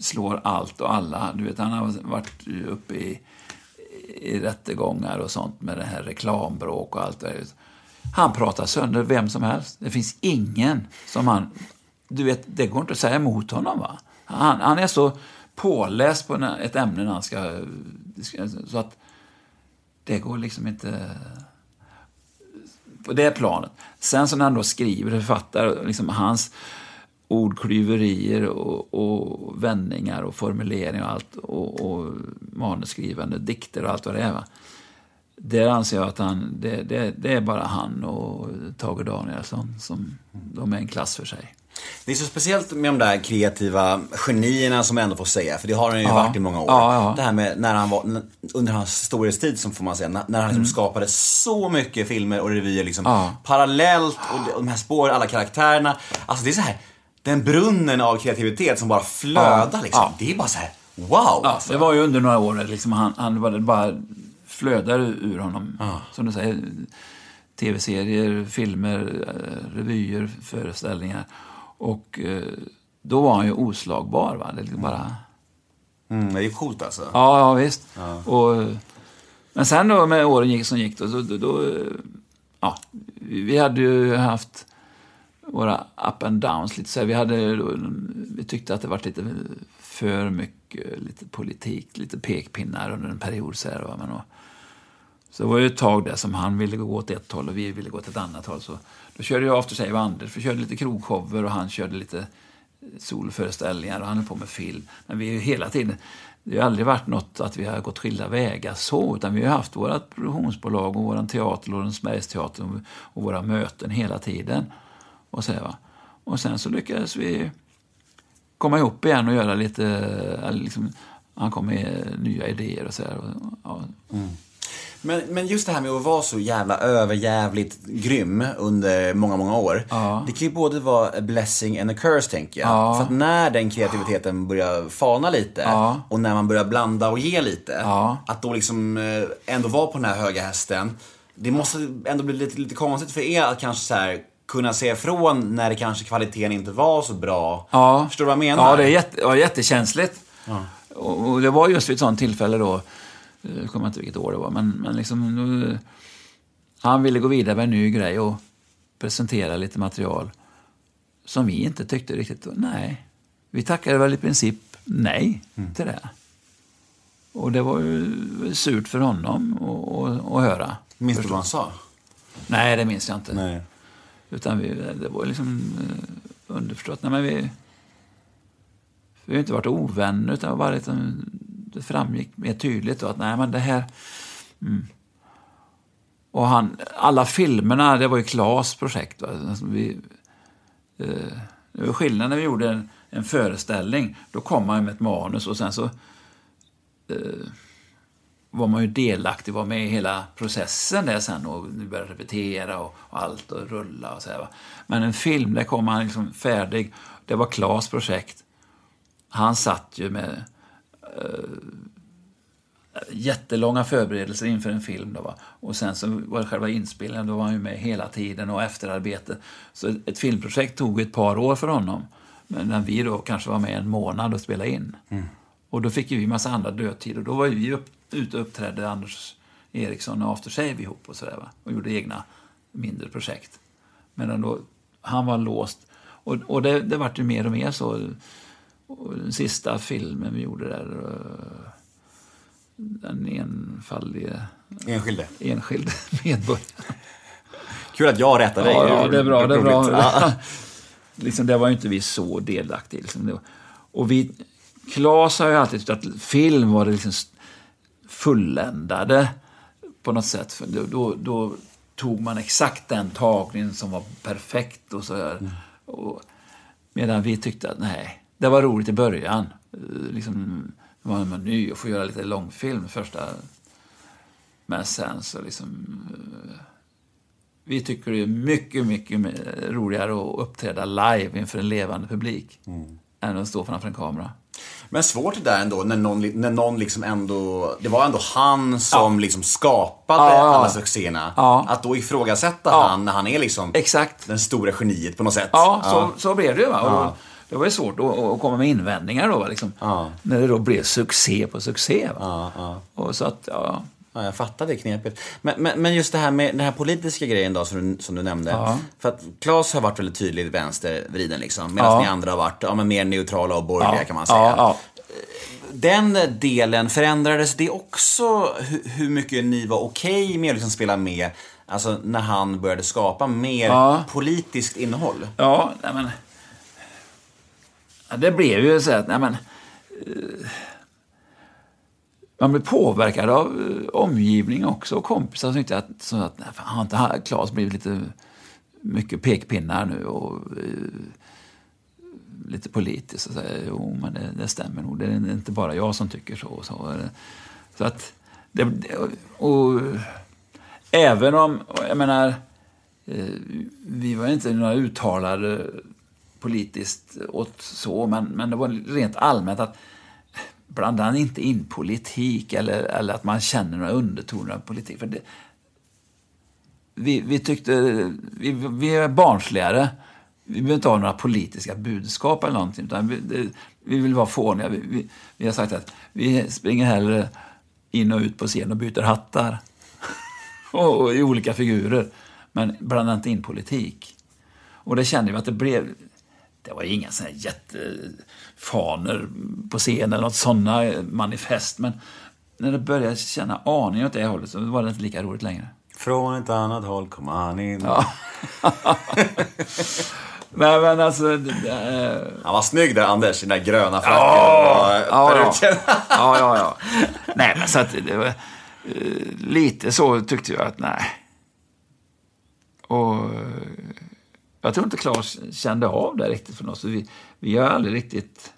slår allt och alla. Du vet, han har varit uppe i, i rättegångar och sånt med det här reklambråk och allt det där. Han pratar sönder vem som helst. Det finns ingen som han... Du vet, det går inte att säga emot honom. va? Han, han är så påläst på ett ämne när han ska... Så att det går liksom inte på det planet. Sen så när han då skriver författar, liksom hans ordklyverier och, och vändningar och formuleringar och allt och, och manusskrivande, dikter och allt vad det är. Va? Där anser jag att han, det, det, det är bara han och Tage Danielsson som de är en klass för sig. Det är så speciellt med de där kreativa genierna som jag ändå får säga, för det har han ju Ja. varit i många år. Ja, ja. Det här med när han var, under hans storhetstid som får man säga, när, han liksom skapade så mycket filmer och revyer liksom Mm. Parallellt och de här spåren, alla karaktärerna. Alltså det är så här den brunnen av kreativitet som bara flödar Ja. liksom. Ja. Det är bara så här, wow! Ja, alltså. det var ju under några år liksom, han, han bara, bara flödar ur honom. Som du säger, tv-serier, filmer, eh, revyer, föreställningar. Och eh, då var han ju oslagbar. Va? Det liksom bara... Mm, det är coolt alltså. Ja, ja visst. Och, men sen då med åren gick som gick då, då, då ja, vi hade ju haft våra up and downs lite så här. Vi, hade, vi tyckte att det var lite för mycket lite politik, lite pekpinnar under en period. Så, här, va? Men, och, så det var ju ett tag där som han ville gå åt ett håll och vi ville gå åt ett annat håll. Så då körde jag After Save och Anders. Vi körde lite krogshower och han körde lite solföreställningar och han höll på med film. Men vi är ju hela tiden, det har aldrig varit något att vi har gått skilda vägar så, utan vi har haft vårt produktionsbolag och vår teater, Lorensbergsteatern och, och våra möten hela tiden. Och, så, va? och sen så lyckades vi komma ihop igen och göra lite, liksom, han kom med nya idéer och så här. Och, ja, Men, men just det här med att vara så jävla överjävligt grym under många, många år. Ja. Det kan ju både vara a blessing and a curse, tänker jag. Ja. För att när den kreativiteten börjar fana lite Ja. och när man börjar blanda och ge lite. Att då liksom eh, ändå vara på den här höga hästen. Det måste ändå bli lite, lite konstigt för er att kanske så här kunna säga ifrån när kanske kvaliteten inte var så bra. Ja. Förstår du vad jag menar? Ja, det är jätte, ja, jättekänsligt. Och, och det var just vid ett sånt tillfälle då, eh, jag kommer inte vilket år det var, men, men liksom, nu, han ville gå vidare med en ny grej och presentera lite material som vi inte tyckte riktigt, nej. Vi tackade väl i princip nej till det. Och det var ju surt för honom att höra. Minns du vad han sa? Nej, det minns jag inte. Nej. Utan vi, det var liksom eh, underförstått. Nej, men vi, vi har inte varit ovänner, utan det, var bara liksom, det framgick mer tydligt då att nej, men det här... Mm. Och han, alla filmerna, det var ju Klas projekt. Va? Alltså vi, eh, det var skillnad när vi gjorde en, en föreställning. Då kom man med ett manus och sen så eh, var man ju delaktig, var med i hela processen där sen och nu började repetera och, och allt och rulla och så här. Va? Men en film, där kom han liksom färdig. Det var Klas projekt. Han satt ju med eh, jättelånga förberedelser inför en film. Då, va? Och sen så var det själva inspelningen, då var han ju med hela tiden och efterarbete. Så ett filmprojekt tog ett par år för honom. Men när vi då kanske var med en månad och spelade in. Och då fick ju vi massa andra dödtid och då var vi upp, ute uppträdde, Anders Eriksson och After Shave ihop och sådär va. Och gjorde egna mindre projekt. Men då, han var låst. Och, och det, det vart ju mer och mer så. Och den sista filmen vi gjorde där, eh, den enfaldige Enskilde. enskild [LAUGHS] medborgare. Kul att jag rättar dig. Ja, ja, det är bra. Det är bra. Ja. [LAUGHS] liksom, där var ju inte vi så delaktiga. Liksom. Det- Och vi, Claes har ju alltid tyckt att film var det liksom fulländade på något sätt. Då, då, tog man exakt den tagningen som var perfekt och så här. Och, medan vi tyckte att nej, det var roligt i början. Eh, Liksom, det var man ny och få göra lite långfilm första... Men sen så liksom... eh, vi tycker det är mycket, mycket roligare att uppträda live inför en levande publik än att stå framför en kamera. Men svårt det där ändå, när någon, när någon liksom ändå... Det var ändå han som liksom skapade Ja, ja. alla succéerna. Ja. Att då ifrågasätta Ja. han när han är liksom Exakt. den stora geniet på något sätt. Ja, så, så blev det ju. Va? Ja. Det var ju svårt att, komma med invändningar då. Va? Liksom, Ja. När det då blev succé på succé. Va? Ja, ja. Och så att, ja. Ja, jag fattar det knepet. Men, men, men just det här med den här politiska grejen då som du, som du nämnde. Ja. För att Claes har varit väldigt tydligt vänstervriden liksom. Medan Ja. ni andra har varit ja, men mer neutrala och borgerliga ja, kan man säga. Den delen, förändrades det också hur, hur mycket ni var okej med att liksom spela med? Alltså när han började skapa mer politiskt innehåll. Ja, nej men... Det blev ju så att, nej men... eh, man blev påverkad av eh, omgivning också och kompisar som tyckte att, som att nej, fan, har inte Claes blivit lite mycket pekpinnar nu och eh, lite politiskt. Och så, här, jo, men det, det stämmer nog. Det är inte bara jag som tycker så. och Så, eh, så att... Det, och, och, även om, jag menar, vi var inte några uttalade politiskt åt så, men, men det var rent allmänt att blanda inte in politik eller, eller att man känner några undertoner av politik. För det, vi, vi tyckte, vi, vi är barnsligare. Vi behöver inte ha några politiska budskap eller någonting. Utan vi, det, vi vill vara fåniga. Vi, vi, vi har sagt att vi springer hellre in och ut på scen och byter hattar. [LAUGHS] och, och, i olika figurer. Men blanda inte in politik. Och det kände vi att det blev... Det var inga såna här jättefaner på scen eller något sådana manifest. Men när det började känna aning åt det hållet så var det inte lika roligt längre. Från ett annat håll kom han in. Ja. men, men alltså... Det, Han var snygg där, Anders, i den där gröna fracken. Ja, ja, peruken. ja, ja, ja. Nej, men så att det var... eh, Lite så tyckte jag att nej. Och eh, jag tror inte Claes kände av det riktigt från oss. Vi, vi har aldrig riktigt...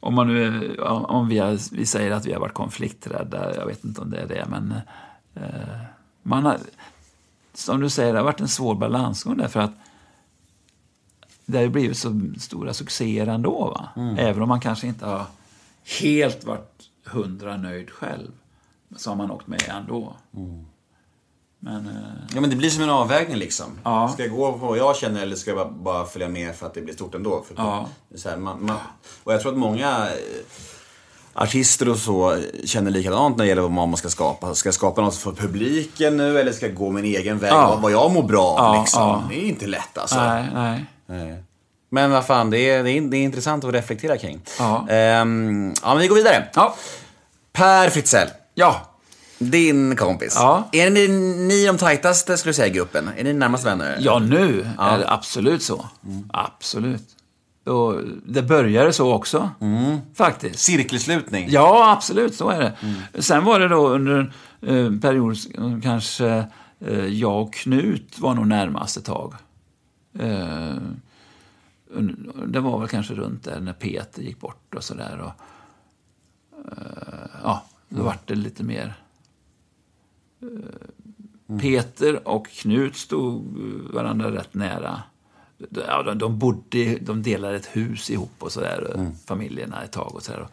Om, man nu, om vi, har, vi säger att vi har varit konflikträdda, jag vet inte om det är det, men eh, man har, som du säger, det har varit en svår balansgång därför att det har ju blivit så stora succéer ändå. Va? Även om man kanske inte har helt varit hundra nöjd själv, så har man åkt med ändå. Men, eh, Ja, men det blir som en avvägning liksom. Ja. Ska jag gå på vad jag känner eller ska jag bara, följa med för att det blir stort ändå? För Ja. så här, man, man, och jag tror att många eh, artister och så känner likadant när det gäller vad man ska skapa. Ska jag skapa något för publiken nu eller ska jag gå min egen väg? Ja. Vad, jag mår bra av Ja, liksom. ja. Det är inte lätt alltså. nej, nej. Nej. Men vad fan, det är, det, är, det är intressant att reflektera kring. Ja. Ehm, ja, men vi går vidare. Ja. Per Fritzell, ja. Din kompis. Ja. Är ni, ni de tajtaste, skulle säga, i gruppen? Är ni närmast vänner? Ja, nu är det absolut så. Absolut. Och det började så också, faktiskt. Cirkelslutning. Ja, absolut, så är det. Sen var det då under en eh, period, kanske eh, jag och Knut var nog närmast ett tag. Eh, det var väl kanske runt där när Peter gick bort och sådär. och, Ja, då vart det lite mer... eh, Peter och Knut stod varandra rätt nära. Ja, de, de bodde, de delade ett hus ihop och sådär, familjerna ett tag och sådär.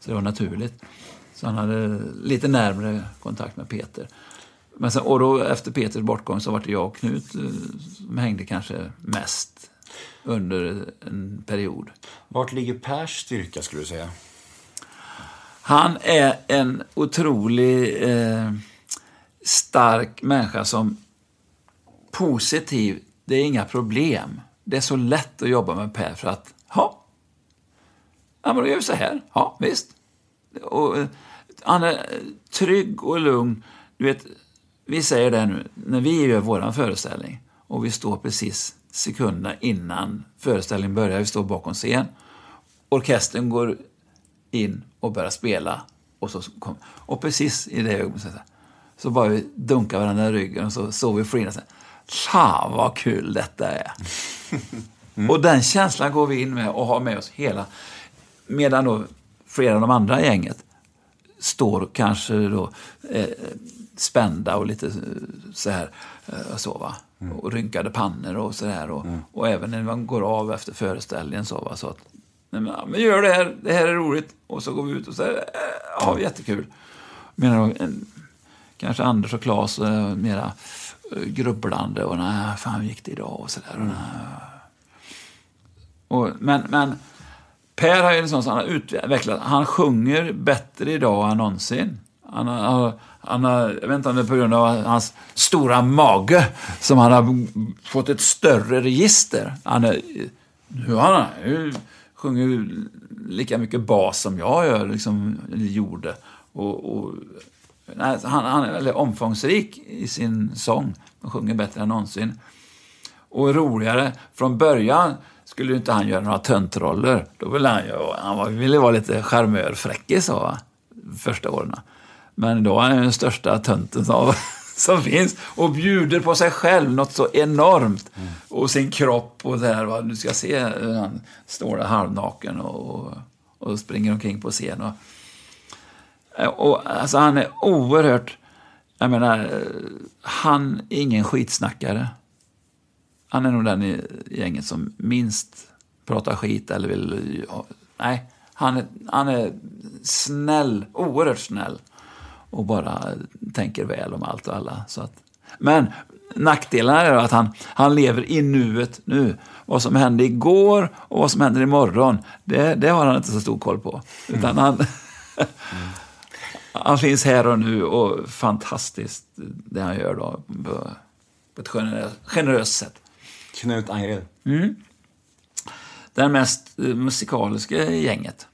Så det var naturligt. Så han hade lite närmare kontakt med Peter. Men sen, och då efter Peters bortgång så var det jag och Knut eh, som hängde kanske mest under en period. Vart ligger Pers styrka, skulle du säga? Han är en otrolig eh, stark människa som positiv, det är inga problem. Det är så lätt att jobba med Per för att, ja, ja men då gör vi så här. Ja, visst. Och, eh, han är trygg och lugn. Du vet, vi säger det nu, när vi gör vår föreställning och vi står precis sekunderna innan föreställningen börjar, vi står bakom scen. Orkestern går in och börjar spela. Och, så kom, och precis i det ögonblicket så bara vi dunkar varandra i ryggen och så såg vi sa Fan vad kul detta är. Och den känslan går vi in med och har med oss hela. Medan då flera av de andra gänget står kanske då eh, spända och lite så här eh, så va. Och rynkade pannor och så där. Och, och även när man går av efter föreställningen så va. Så att, men, ja, men gör det här, det här är roligt. Och så går vi ut och säger, eh, ja jättekul. Medan då, en- kanske Anders och Claes är mera eh, grubblande och nej, fan gick det idag och sådär. Och, nej. Och, men, men Per har ju så han har utvecklat, han sjunger bättre idag än någonsin. Han har, han har, jag vet inte om det är på grund av hans stora mage som han har fått ett större register. Han är, nu har han ju sjunger ju lika mycket bas som jag gör, liksom, gjorde. Och, och, han, han är väldigt omfångsrik i sin sång. Han sjunger bättre än någonsin. Och roligare, från början skulle ju inte han göra några töntroller. Då ville han ju, han ville vara lite charmör, fräckis va? första åren. Men då är han ju den största tönten som, [LAUGHS] som finns och bjuder på sig själv något så enormt. Och sin kropp och det här, va? du ska se hur han står där halvnaken och, och springer omkring på scen. Och, och, alltså, han är oerhört... Jag menar, han är ingen skitsnackare. han är nog den i gänget som minst pratar skit eller vill... Nej, han är, han är snäll, oerhört snäll. Och bara tänker väl om allt och alla. Så att, men nackdelen är att han, han lever i nuet nu. Vad som hände igår och vad som händer imorgon, det, det har han inte så stor koll på. Utan han, [LAUGHS] [LAUGHS] han finns här och nu och fantastiskt det han gör då på, på ett generöst, generöst sätt. Knut Angered. Den mest eh, musikaliska i gänget.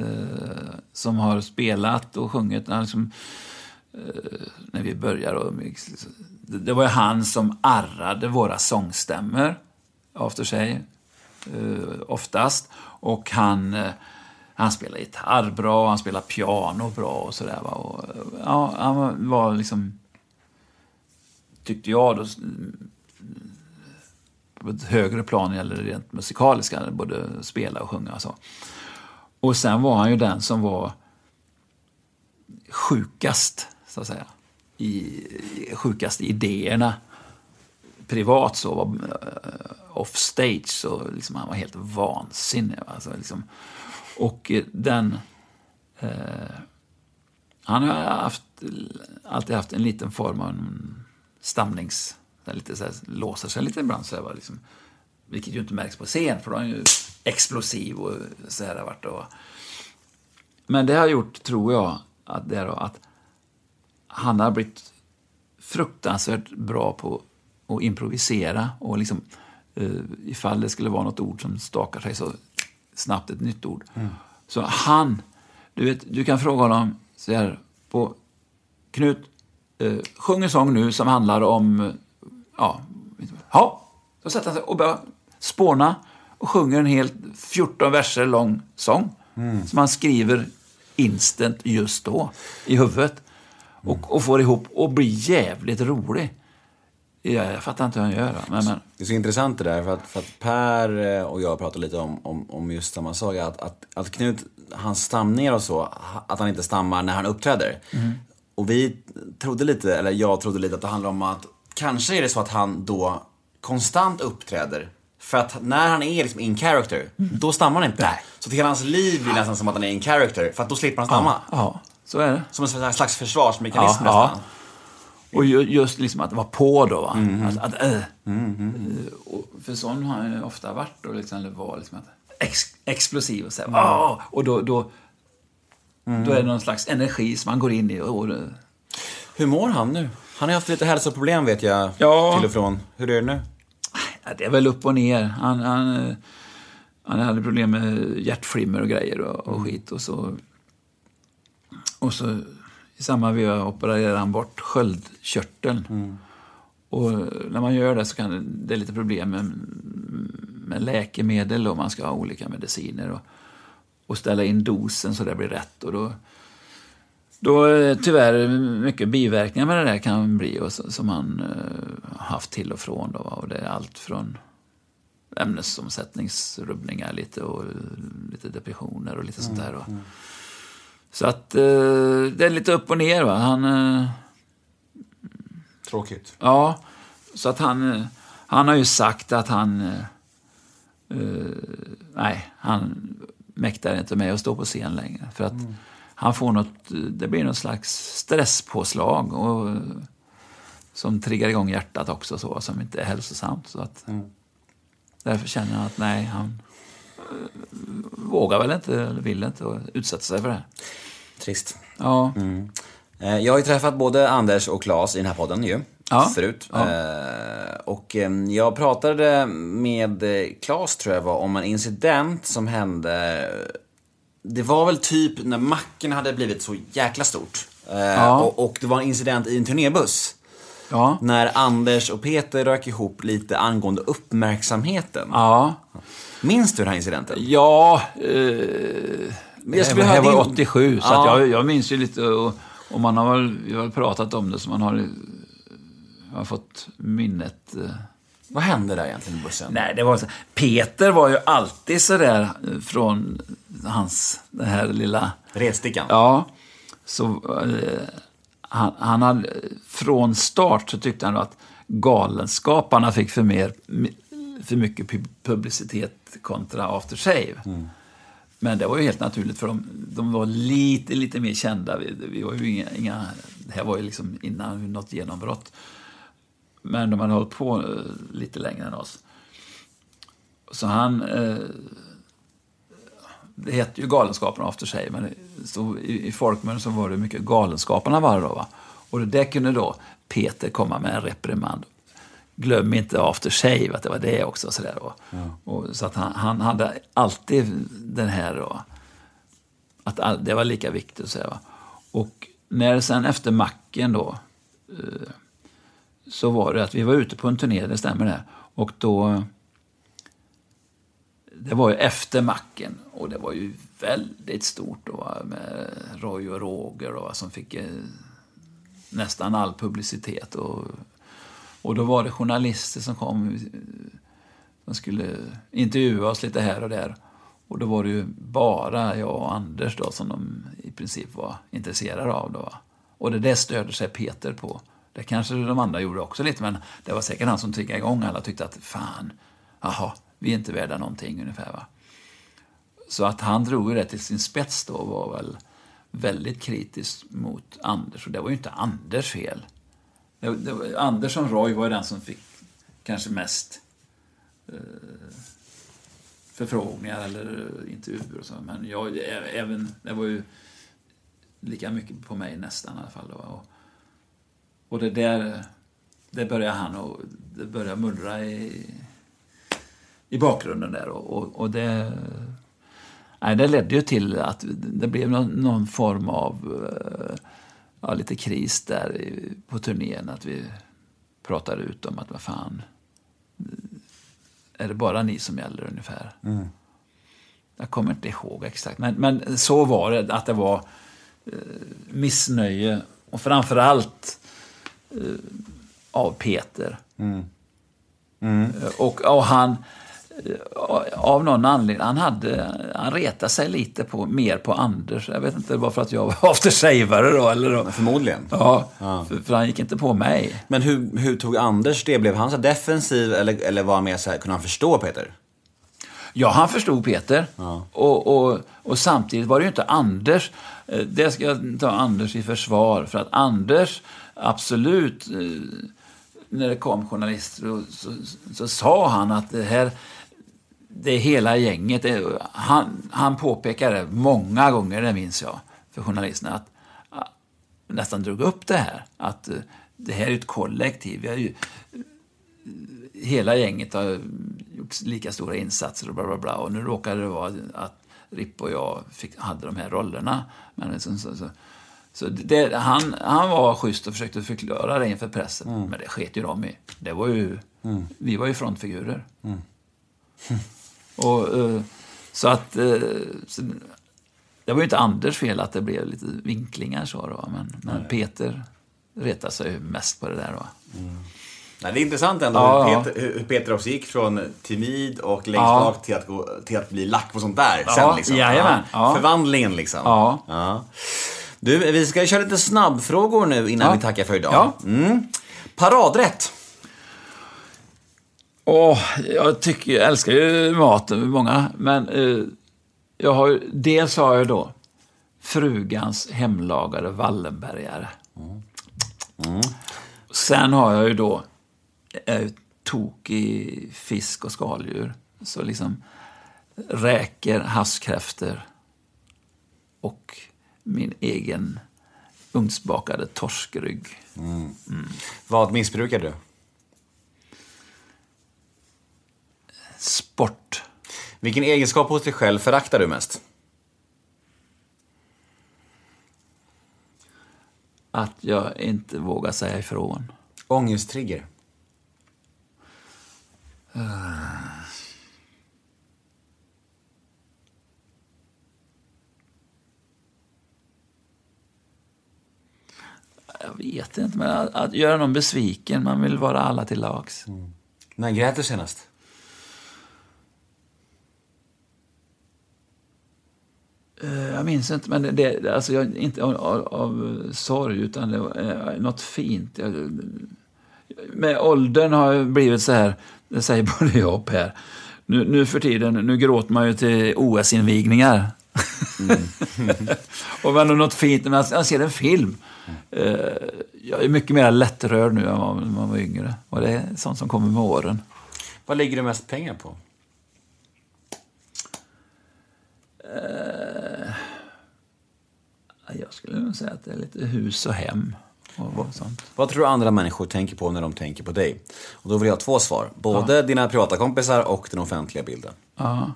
Eh, som har spelat och sjungit. Han Liksom, eh, när vi började. Och, det, det var han som arrade våra sångstämmor. After sig. Eh, oftast. Och han, eh, han spelar gitarr bra, han spelar piano bra och sådär. va. Och, Ja, han var- liksom... Tyckte jag då på ett högre plan eller det rent musikaliska, både spela och sjunga och så. Och sen var han ju den som var sjukast, så att säga. I, sjukast i idéerna. Privat så var uh, off stage så liksom han var helt vansinnig. va. Alltså, liksom. Och eh, den... eh, han har haft, alltid haft en liten form av en stamnings... Den Lite så här, låser sig lite ibland. Så här, liksom, vilket ju inte märks på scen, för då är han ju explosiv och så här har varit. Och, men det har gjort, tror jag, att, det då, att han har blivit fruktansvärt bra på att improvisera. Och liksom, eh, ifall det skulle vara något ord som stakar sig så snabbt ett nytt ord. Så han, du vet, du kan fråga honom så här på Knut, eh, sjung en sång nu som handlar om, eh, ja, ja, då sätter han sig och börjar spåna och sjunger en helt 14 verser lång sång som han skriver instant just då i huvudet. Och, och får ihop och blir jävligt rolig. Ja, jag fattar inte hur han gör. Men, men, Det är så intressant det där, för att, för att Per eh, och jag pratade lite om, om, om just samma sak. Att, att, att Knut, hans stamningar och så, att han inte stammar när han uppträder. Och vi trodde lite, eller jag trodde lite att det handlar om att kanske är det så att han då konstant uppträder. För att när han är liksom in character, då stammar han inte. Så till hela hans liv blir nästan som att han är in character, för att då slipper han stamma. ja, så är det. Som en slags försvarsmekanism Ja, ja. Och ju, just liksom att vara på då. Va? Mm. Att, att, äh. Eh, och för sån har han ju ofta varit. Och liksom, eller var liksom att, ex, explosiv och så här, Mm. Och då, då, då är det någon slags energi som man går in i. Och, och, Hur mår han nu? Han har haft lite hälsoproblem vet jag, Ja. till och från. Hur är det nu? det är väl upp och ner. Han, han, eh, han hade problem med hjärtflimmer och grejer och, och skit. Och så, och så i samma veva opererade han bort sköldkörteln. Och när man gör det så kan det, det är lite problem med, med läkemedel och man ska ha olika mediciner. Och, och ställa in dosen så det blir rätt. Och då, då eh, tyvärr mycket biverkningar med det där kan bli och så, som man eh, haft till och från. Då, och det är allt från ämnesomsättningsrubbningar lite och eh, lite depressioner och lite sånt där. Och. Så att eh, det är lite upp och ner. Va? Han, eh, Tråkigt. ja, så att han, eh, han har ju sagt att han... eh, eh, nej, han mäktar inte med att stå på scen längre. För att han får något, det blir något slags stresspåslag och, eh, som triggar igång hjärtat också, så, som inte är hälsosamt. Så att, Därför känner han att nej, han vågar väl inte, eller vill inte utsätta sig för det. Trist. Ja, Eh, Jag har ju träffat både Anders och Claes i den här podden ju. Ja. Förut. Ja. Eh, Och eh, jag pratade med eh, Claes, tror jag var, om en incident som hände. Det var väl typ när macken hade blivit så jäkla stort. Eh, Ja. och, och det var en incident i en turnébuss. ja, När Anders och Peter rök ihop lite angående uppmärksamheten. ja. Minns du den här incidenten? Ja, eh, jag det här var din- 87, så Ja. att jag, jag minns ju lite. Och, och man har väl, vi har pratat om det, så man har, eh, har fått minnet. eh. Vad hände där egentligen i bussen? Nej, det var så. Peter var ju alltid sådär eh, från hans, den här lilla... Redstickan? Ja, så eh, han, han hade, från start så tyckte han att Galenskaparna fick för, mer, för mycket pu- publicitet kontra After Shave. Men det var ju helt naturligt för de, de var lite, lite mer kända. Vi, vi var ju inga, inga, det här var ju liksom innan något genombrott. Men de hade hållit på eh, lite längre än oss. Så han... Eh, det hette ju Galenskaparna After Shave, men så i, i folkmun så var det mycket Galenskaparna var det då. Va? Och det där kunde då Peter komma med en reprimand. Glöm inte After Shave, att det var det också. Så, där, då. Och, så att han, han hade alltid den här... Då, att all, det var lika viktigt. Så här, va? Och när sen efter macken då eh, så var det att vi var ute på en turné, det stämmer det. Och då... Det var ju efter macken och det var ju väldigt stort då, med Roy och Roger då, som fick eh, nästan all publicitet. Och, och då var det journalister som kom eh, De skulle intervjua oss lite här och där. Och då var det ju bara jag och Anders då som de i princip var intresserade av. Då. Och det där stödde sig Peter på. Det kanske de andra gjorde också lite, men det var säkert han som triggade igång alla tyckte att fan, jaha, vi är inte värda någonting ungefär. Va? Så att han drog ju det till sin spets då var väl väldigt kritisk mot Anders. Och det var ju inte Anders fel. Andersson Roy var ju den som fick kanske mest eh, förfrågningar eller intervjuer och så. Men jag, även, det var ju lika mycket på mig nästan i alla fall. Då. Och, och det där, det började han och det började mullra i, i bakgrunden där. Och, och, och det, nej, det ledde ju till att det blev någon, någon form av eh, ja, lite kris där på turnén. Att vi pratade ut om att vad fan, är det bara ni som gäller ungefär? Jag kommer inte ihåg exakt, men, men så var det. Att det var eh, missnöje och framförallt eh, av Peter. Eh, Och, och han, av någon anledning, han, hade, han retade sig lite på, mer på Anders. Jag vet inte, det var för att jag var [LAUGHS] aftershavare då, eller då. Förmodligen. Ja, För, för han gick inte på mig. Men hur, hur tog Anders det? Blev han så defensiv eller, eller var han mer så här, kunde han förstå Peter? Ja, han förstod Peter. Och, och, och samtidigt var det ju inte Anders. eh, Det ska jag ta Anders i försvar. För att Anders, absolut, eh, när det kom journalister så, så, så sa han att det här, det hela gänget. Han, han påpekade många gånger, det minns jag, för journalisterna, att nästan drog upp det här. Att eh, det här är ett kollektiv. Vi har ju, hela gänget har gjort lika stora insatser och bla bla bla. Och nu råkade det vara att Ripp och jag fick, hade de här rollerna. Men så, så, så, så det, han, han var schysst och försökte förklara det inför pressen. Men det sket ju de i. Det var ju, Vi var ju frontfigurer. Och, eh, så att... eh, Så, det var ju inte Anders fel att det blev lite vinklingar så då. Men, men Peter retade sig mest på det där då. Nej, det är intressant ändå Ja, hur. Peter, hur Peter också gick från timid och längst Ja. bak till att, gå, till att bli lack på sånt där Ja, sen. Liksom. jajamän. Ja. Förvandlingen liksom. Ja. Du, vi ska köra lite snabbfrågor nu innan vi tackar för idag. Mm. Paradrätt. Åh, jag, tycker, jag älskar ju maten, många. Men eh, jag har, dels har jag då frugans hemlagade Wallenbergare. Sen har jag ju då eh, tokig fisk och skaldjur. Så liksom räkor, havskräftor och min egen ugnsbakade torskrygg. Vad missbrukar du? Sport. Vilken egenskap hos dig själv föraktar du mest? Att jag inte vågar säga ifrån. Ångesttrigger. Jag vet inte, men att, att göra någon besviken. Man vill vara alla till lags. När grät du senast? Jag minns inte, men det, alltså jag, inte av, av, av sorg, utan det var eh, något fint. Jag, med åldern har jag blivit så här, det säger både jag och Per. Nu, nu för tiden, nu gråter man ju till OS-invigningar. [LAUGHS] och men något fint, när jag ser en film. Eh, jag är mycket mer lättrörd nu än när man var yngre. Och det är sånt som kommer med åren. Vad lägger du mest pengar på? Jag skulle nog säga att det är lite hus och hem. Och, sånt. Vad tror du andra människor tänker på när de tänker på dig? Och då vill jag ha två svar. Både dina privata kompisar och den offentliga bilden. Ja.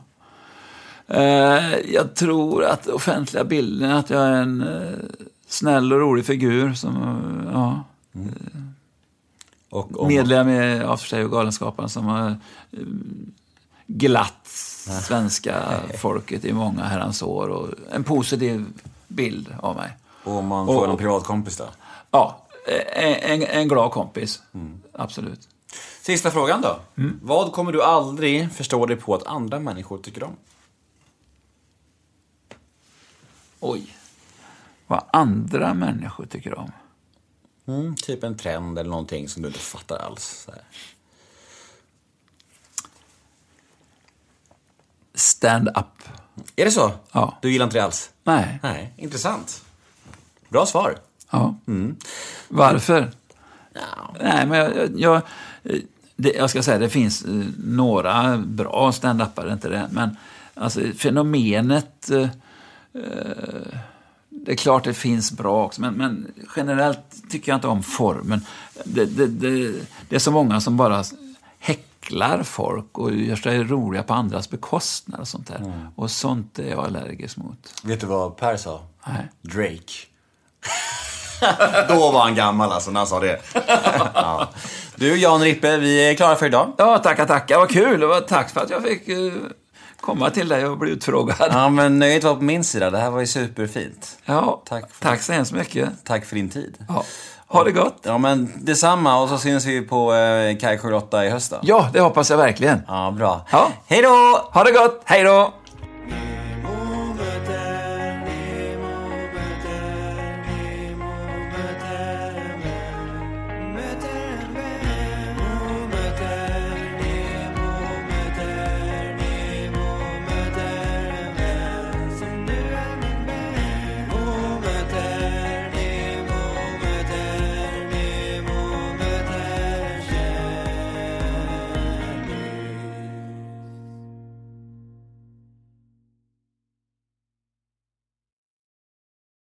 Eh, jag tror att offentliga bilden, att jag är en eh, snäll och rolig figur som, ja, Och om, medlem i Av för sig och Galenskaparna som har eh, glatt svenska [LAUGHS] folket i många herrans år och en positiv bild av mig. och man får och- någon privat kompis då? Ja, en, en glad kompis. Absolut. Sista frågan då. Vad kommer du aldrig förstå dig på att andra människor tycker om? Oj. Vad andra människor tycker om. Mm, typ en trend eller någonting som du inte fattar alls. Stand-up. Är det så? Ja. Du gillar inte det alls? Nej. Nej, intressant. Bra svar. Ja. Varför? Ja. Nej, men jag, jag, det, jag ska säga det finns eh, några bra stand-upare, inte det. Men alltså, fenomenet... eh, eh, det är klart det finns bra också, men, men generellt tycker jag inte om formen. Det, det, det, det är så många som bara häcklar folk och gör sig roliga på andras bekostnad och sånt där. Och sånt är jag allergisk mot. Vet du vad Per sa? Nej. Drake. [LAUGHS] Då var han gammal alltså när han sa det. [LAUGHS] ja. Du, Jan Rippe, vi är klara för idag. Ja, tackar, tackar. Vad kul. Och tack för att jag fick eh, komma till dig och bli utfrågad. Ja, men nöjet var på min sida. Det här var ju superfint. Ja, Tack för- tack så hemskt mycket. Tack för din tid. Ja. Ha det gott! Ja, men detsamma. Och så syns vi på eh, Kaj 78 i höst då. Ja, det hoppas jag verkligen. Ja, bra. Ja. Hej då! Ha det gott! Hej då!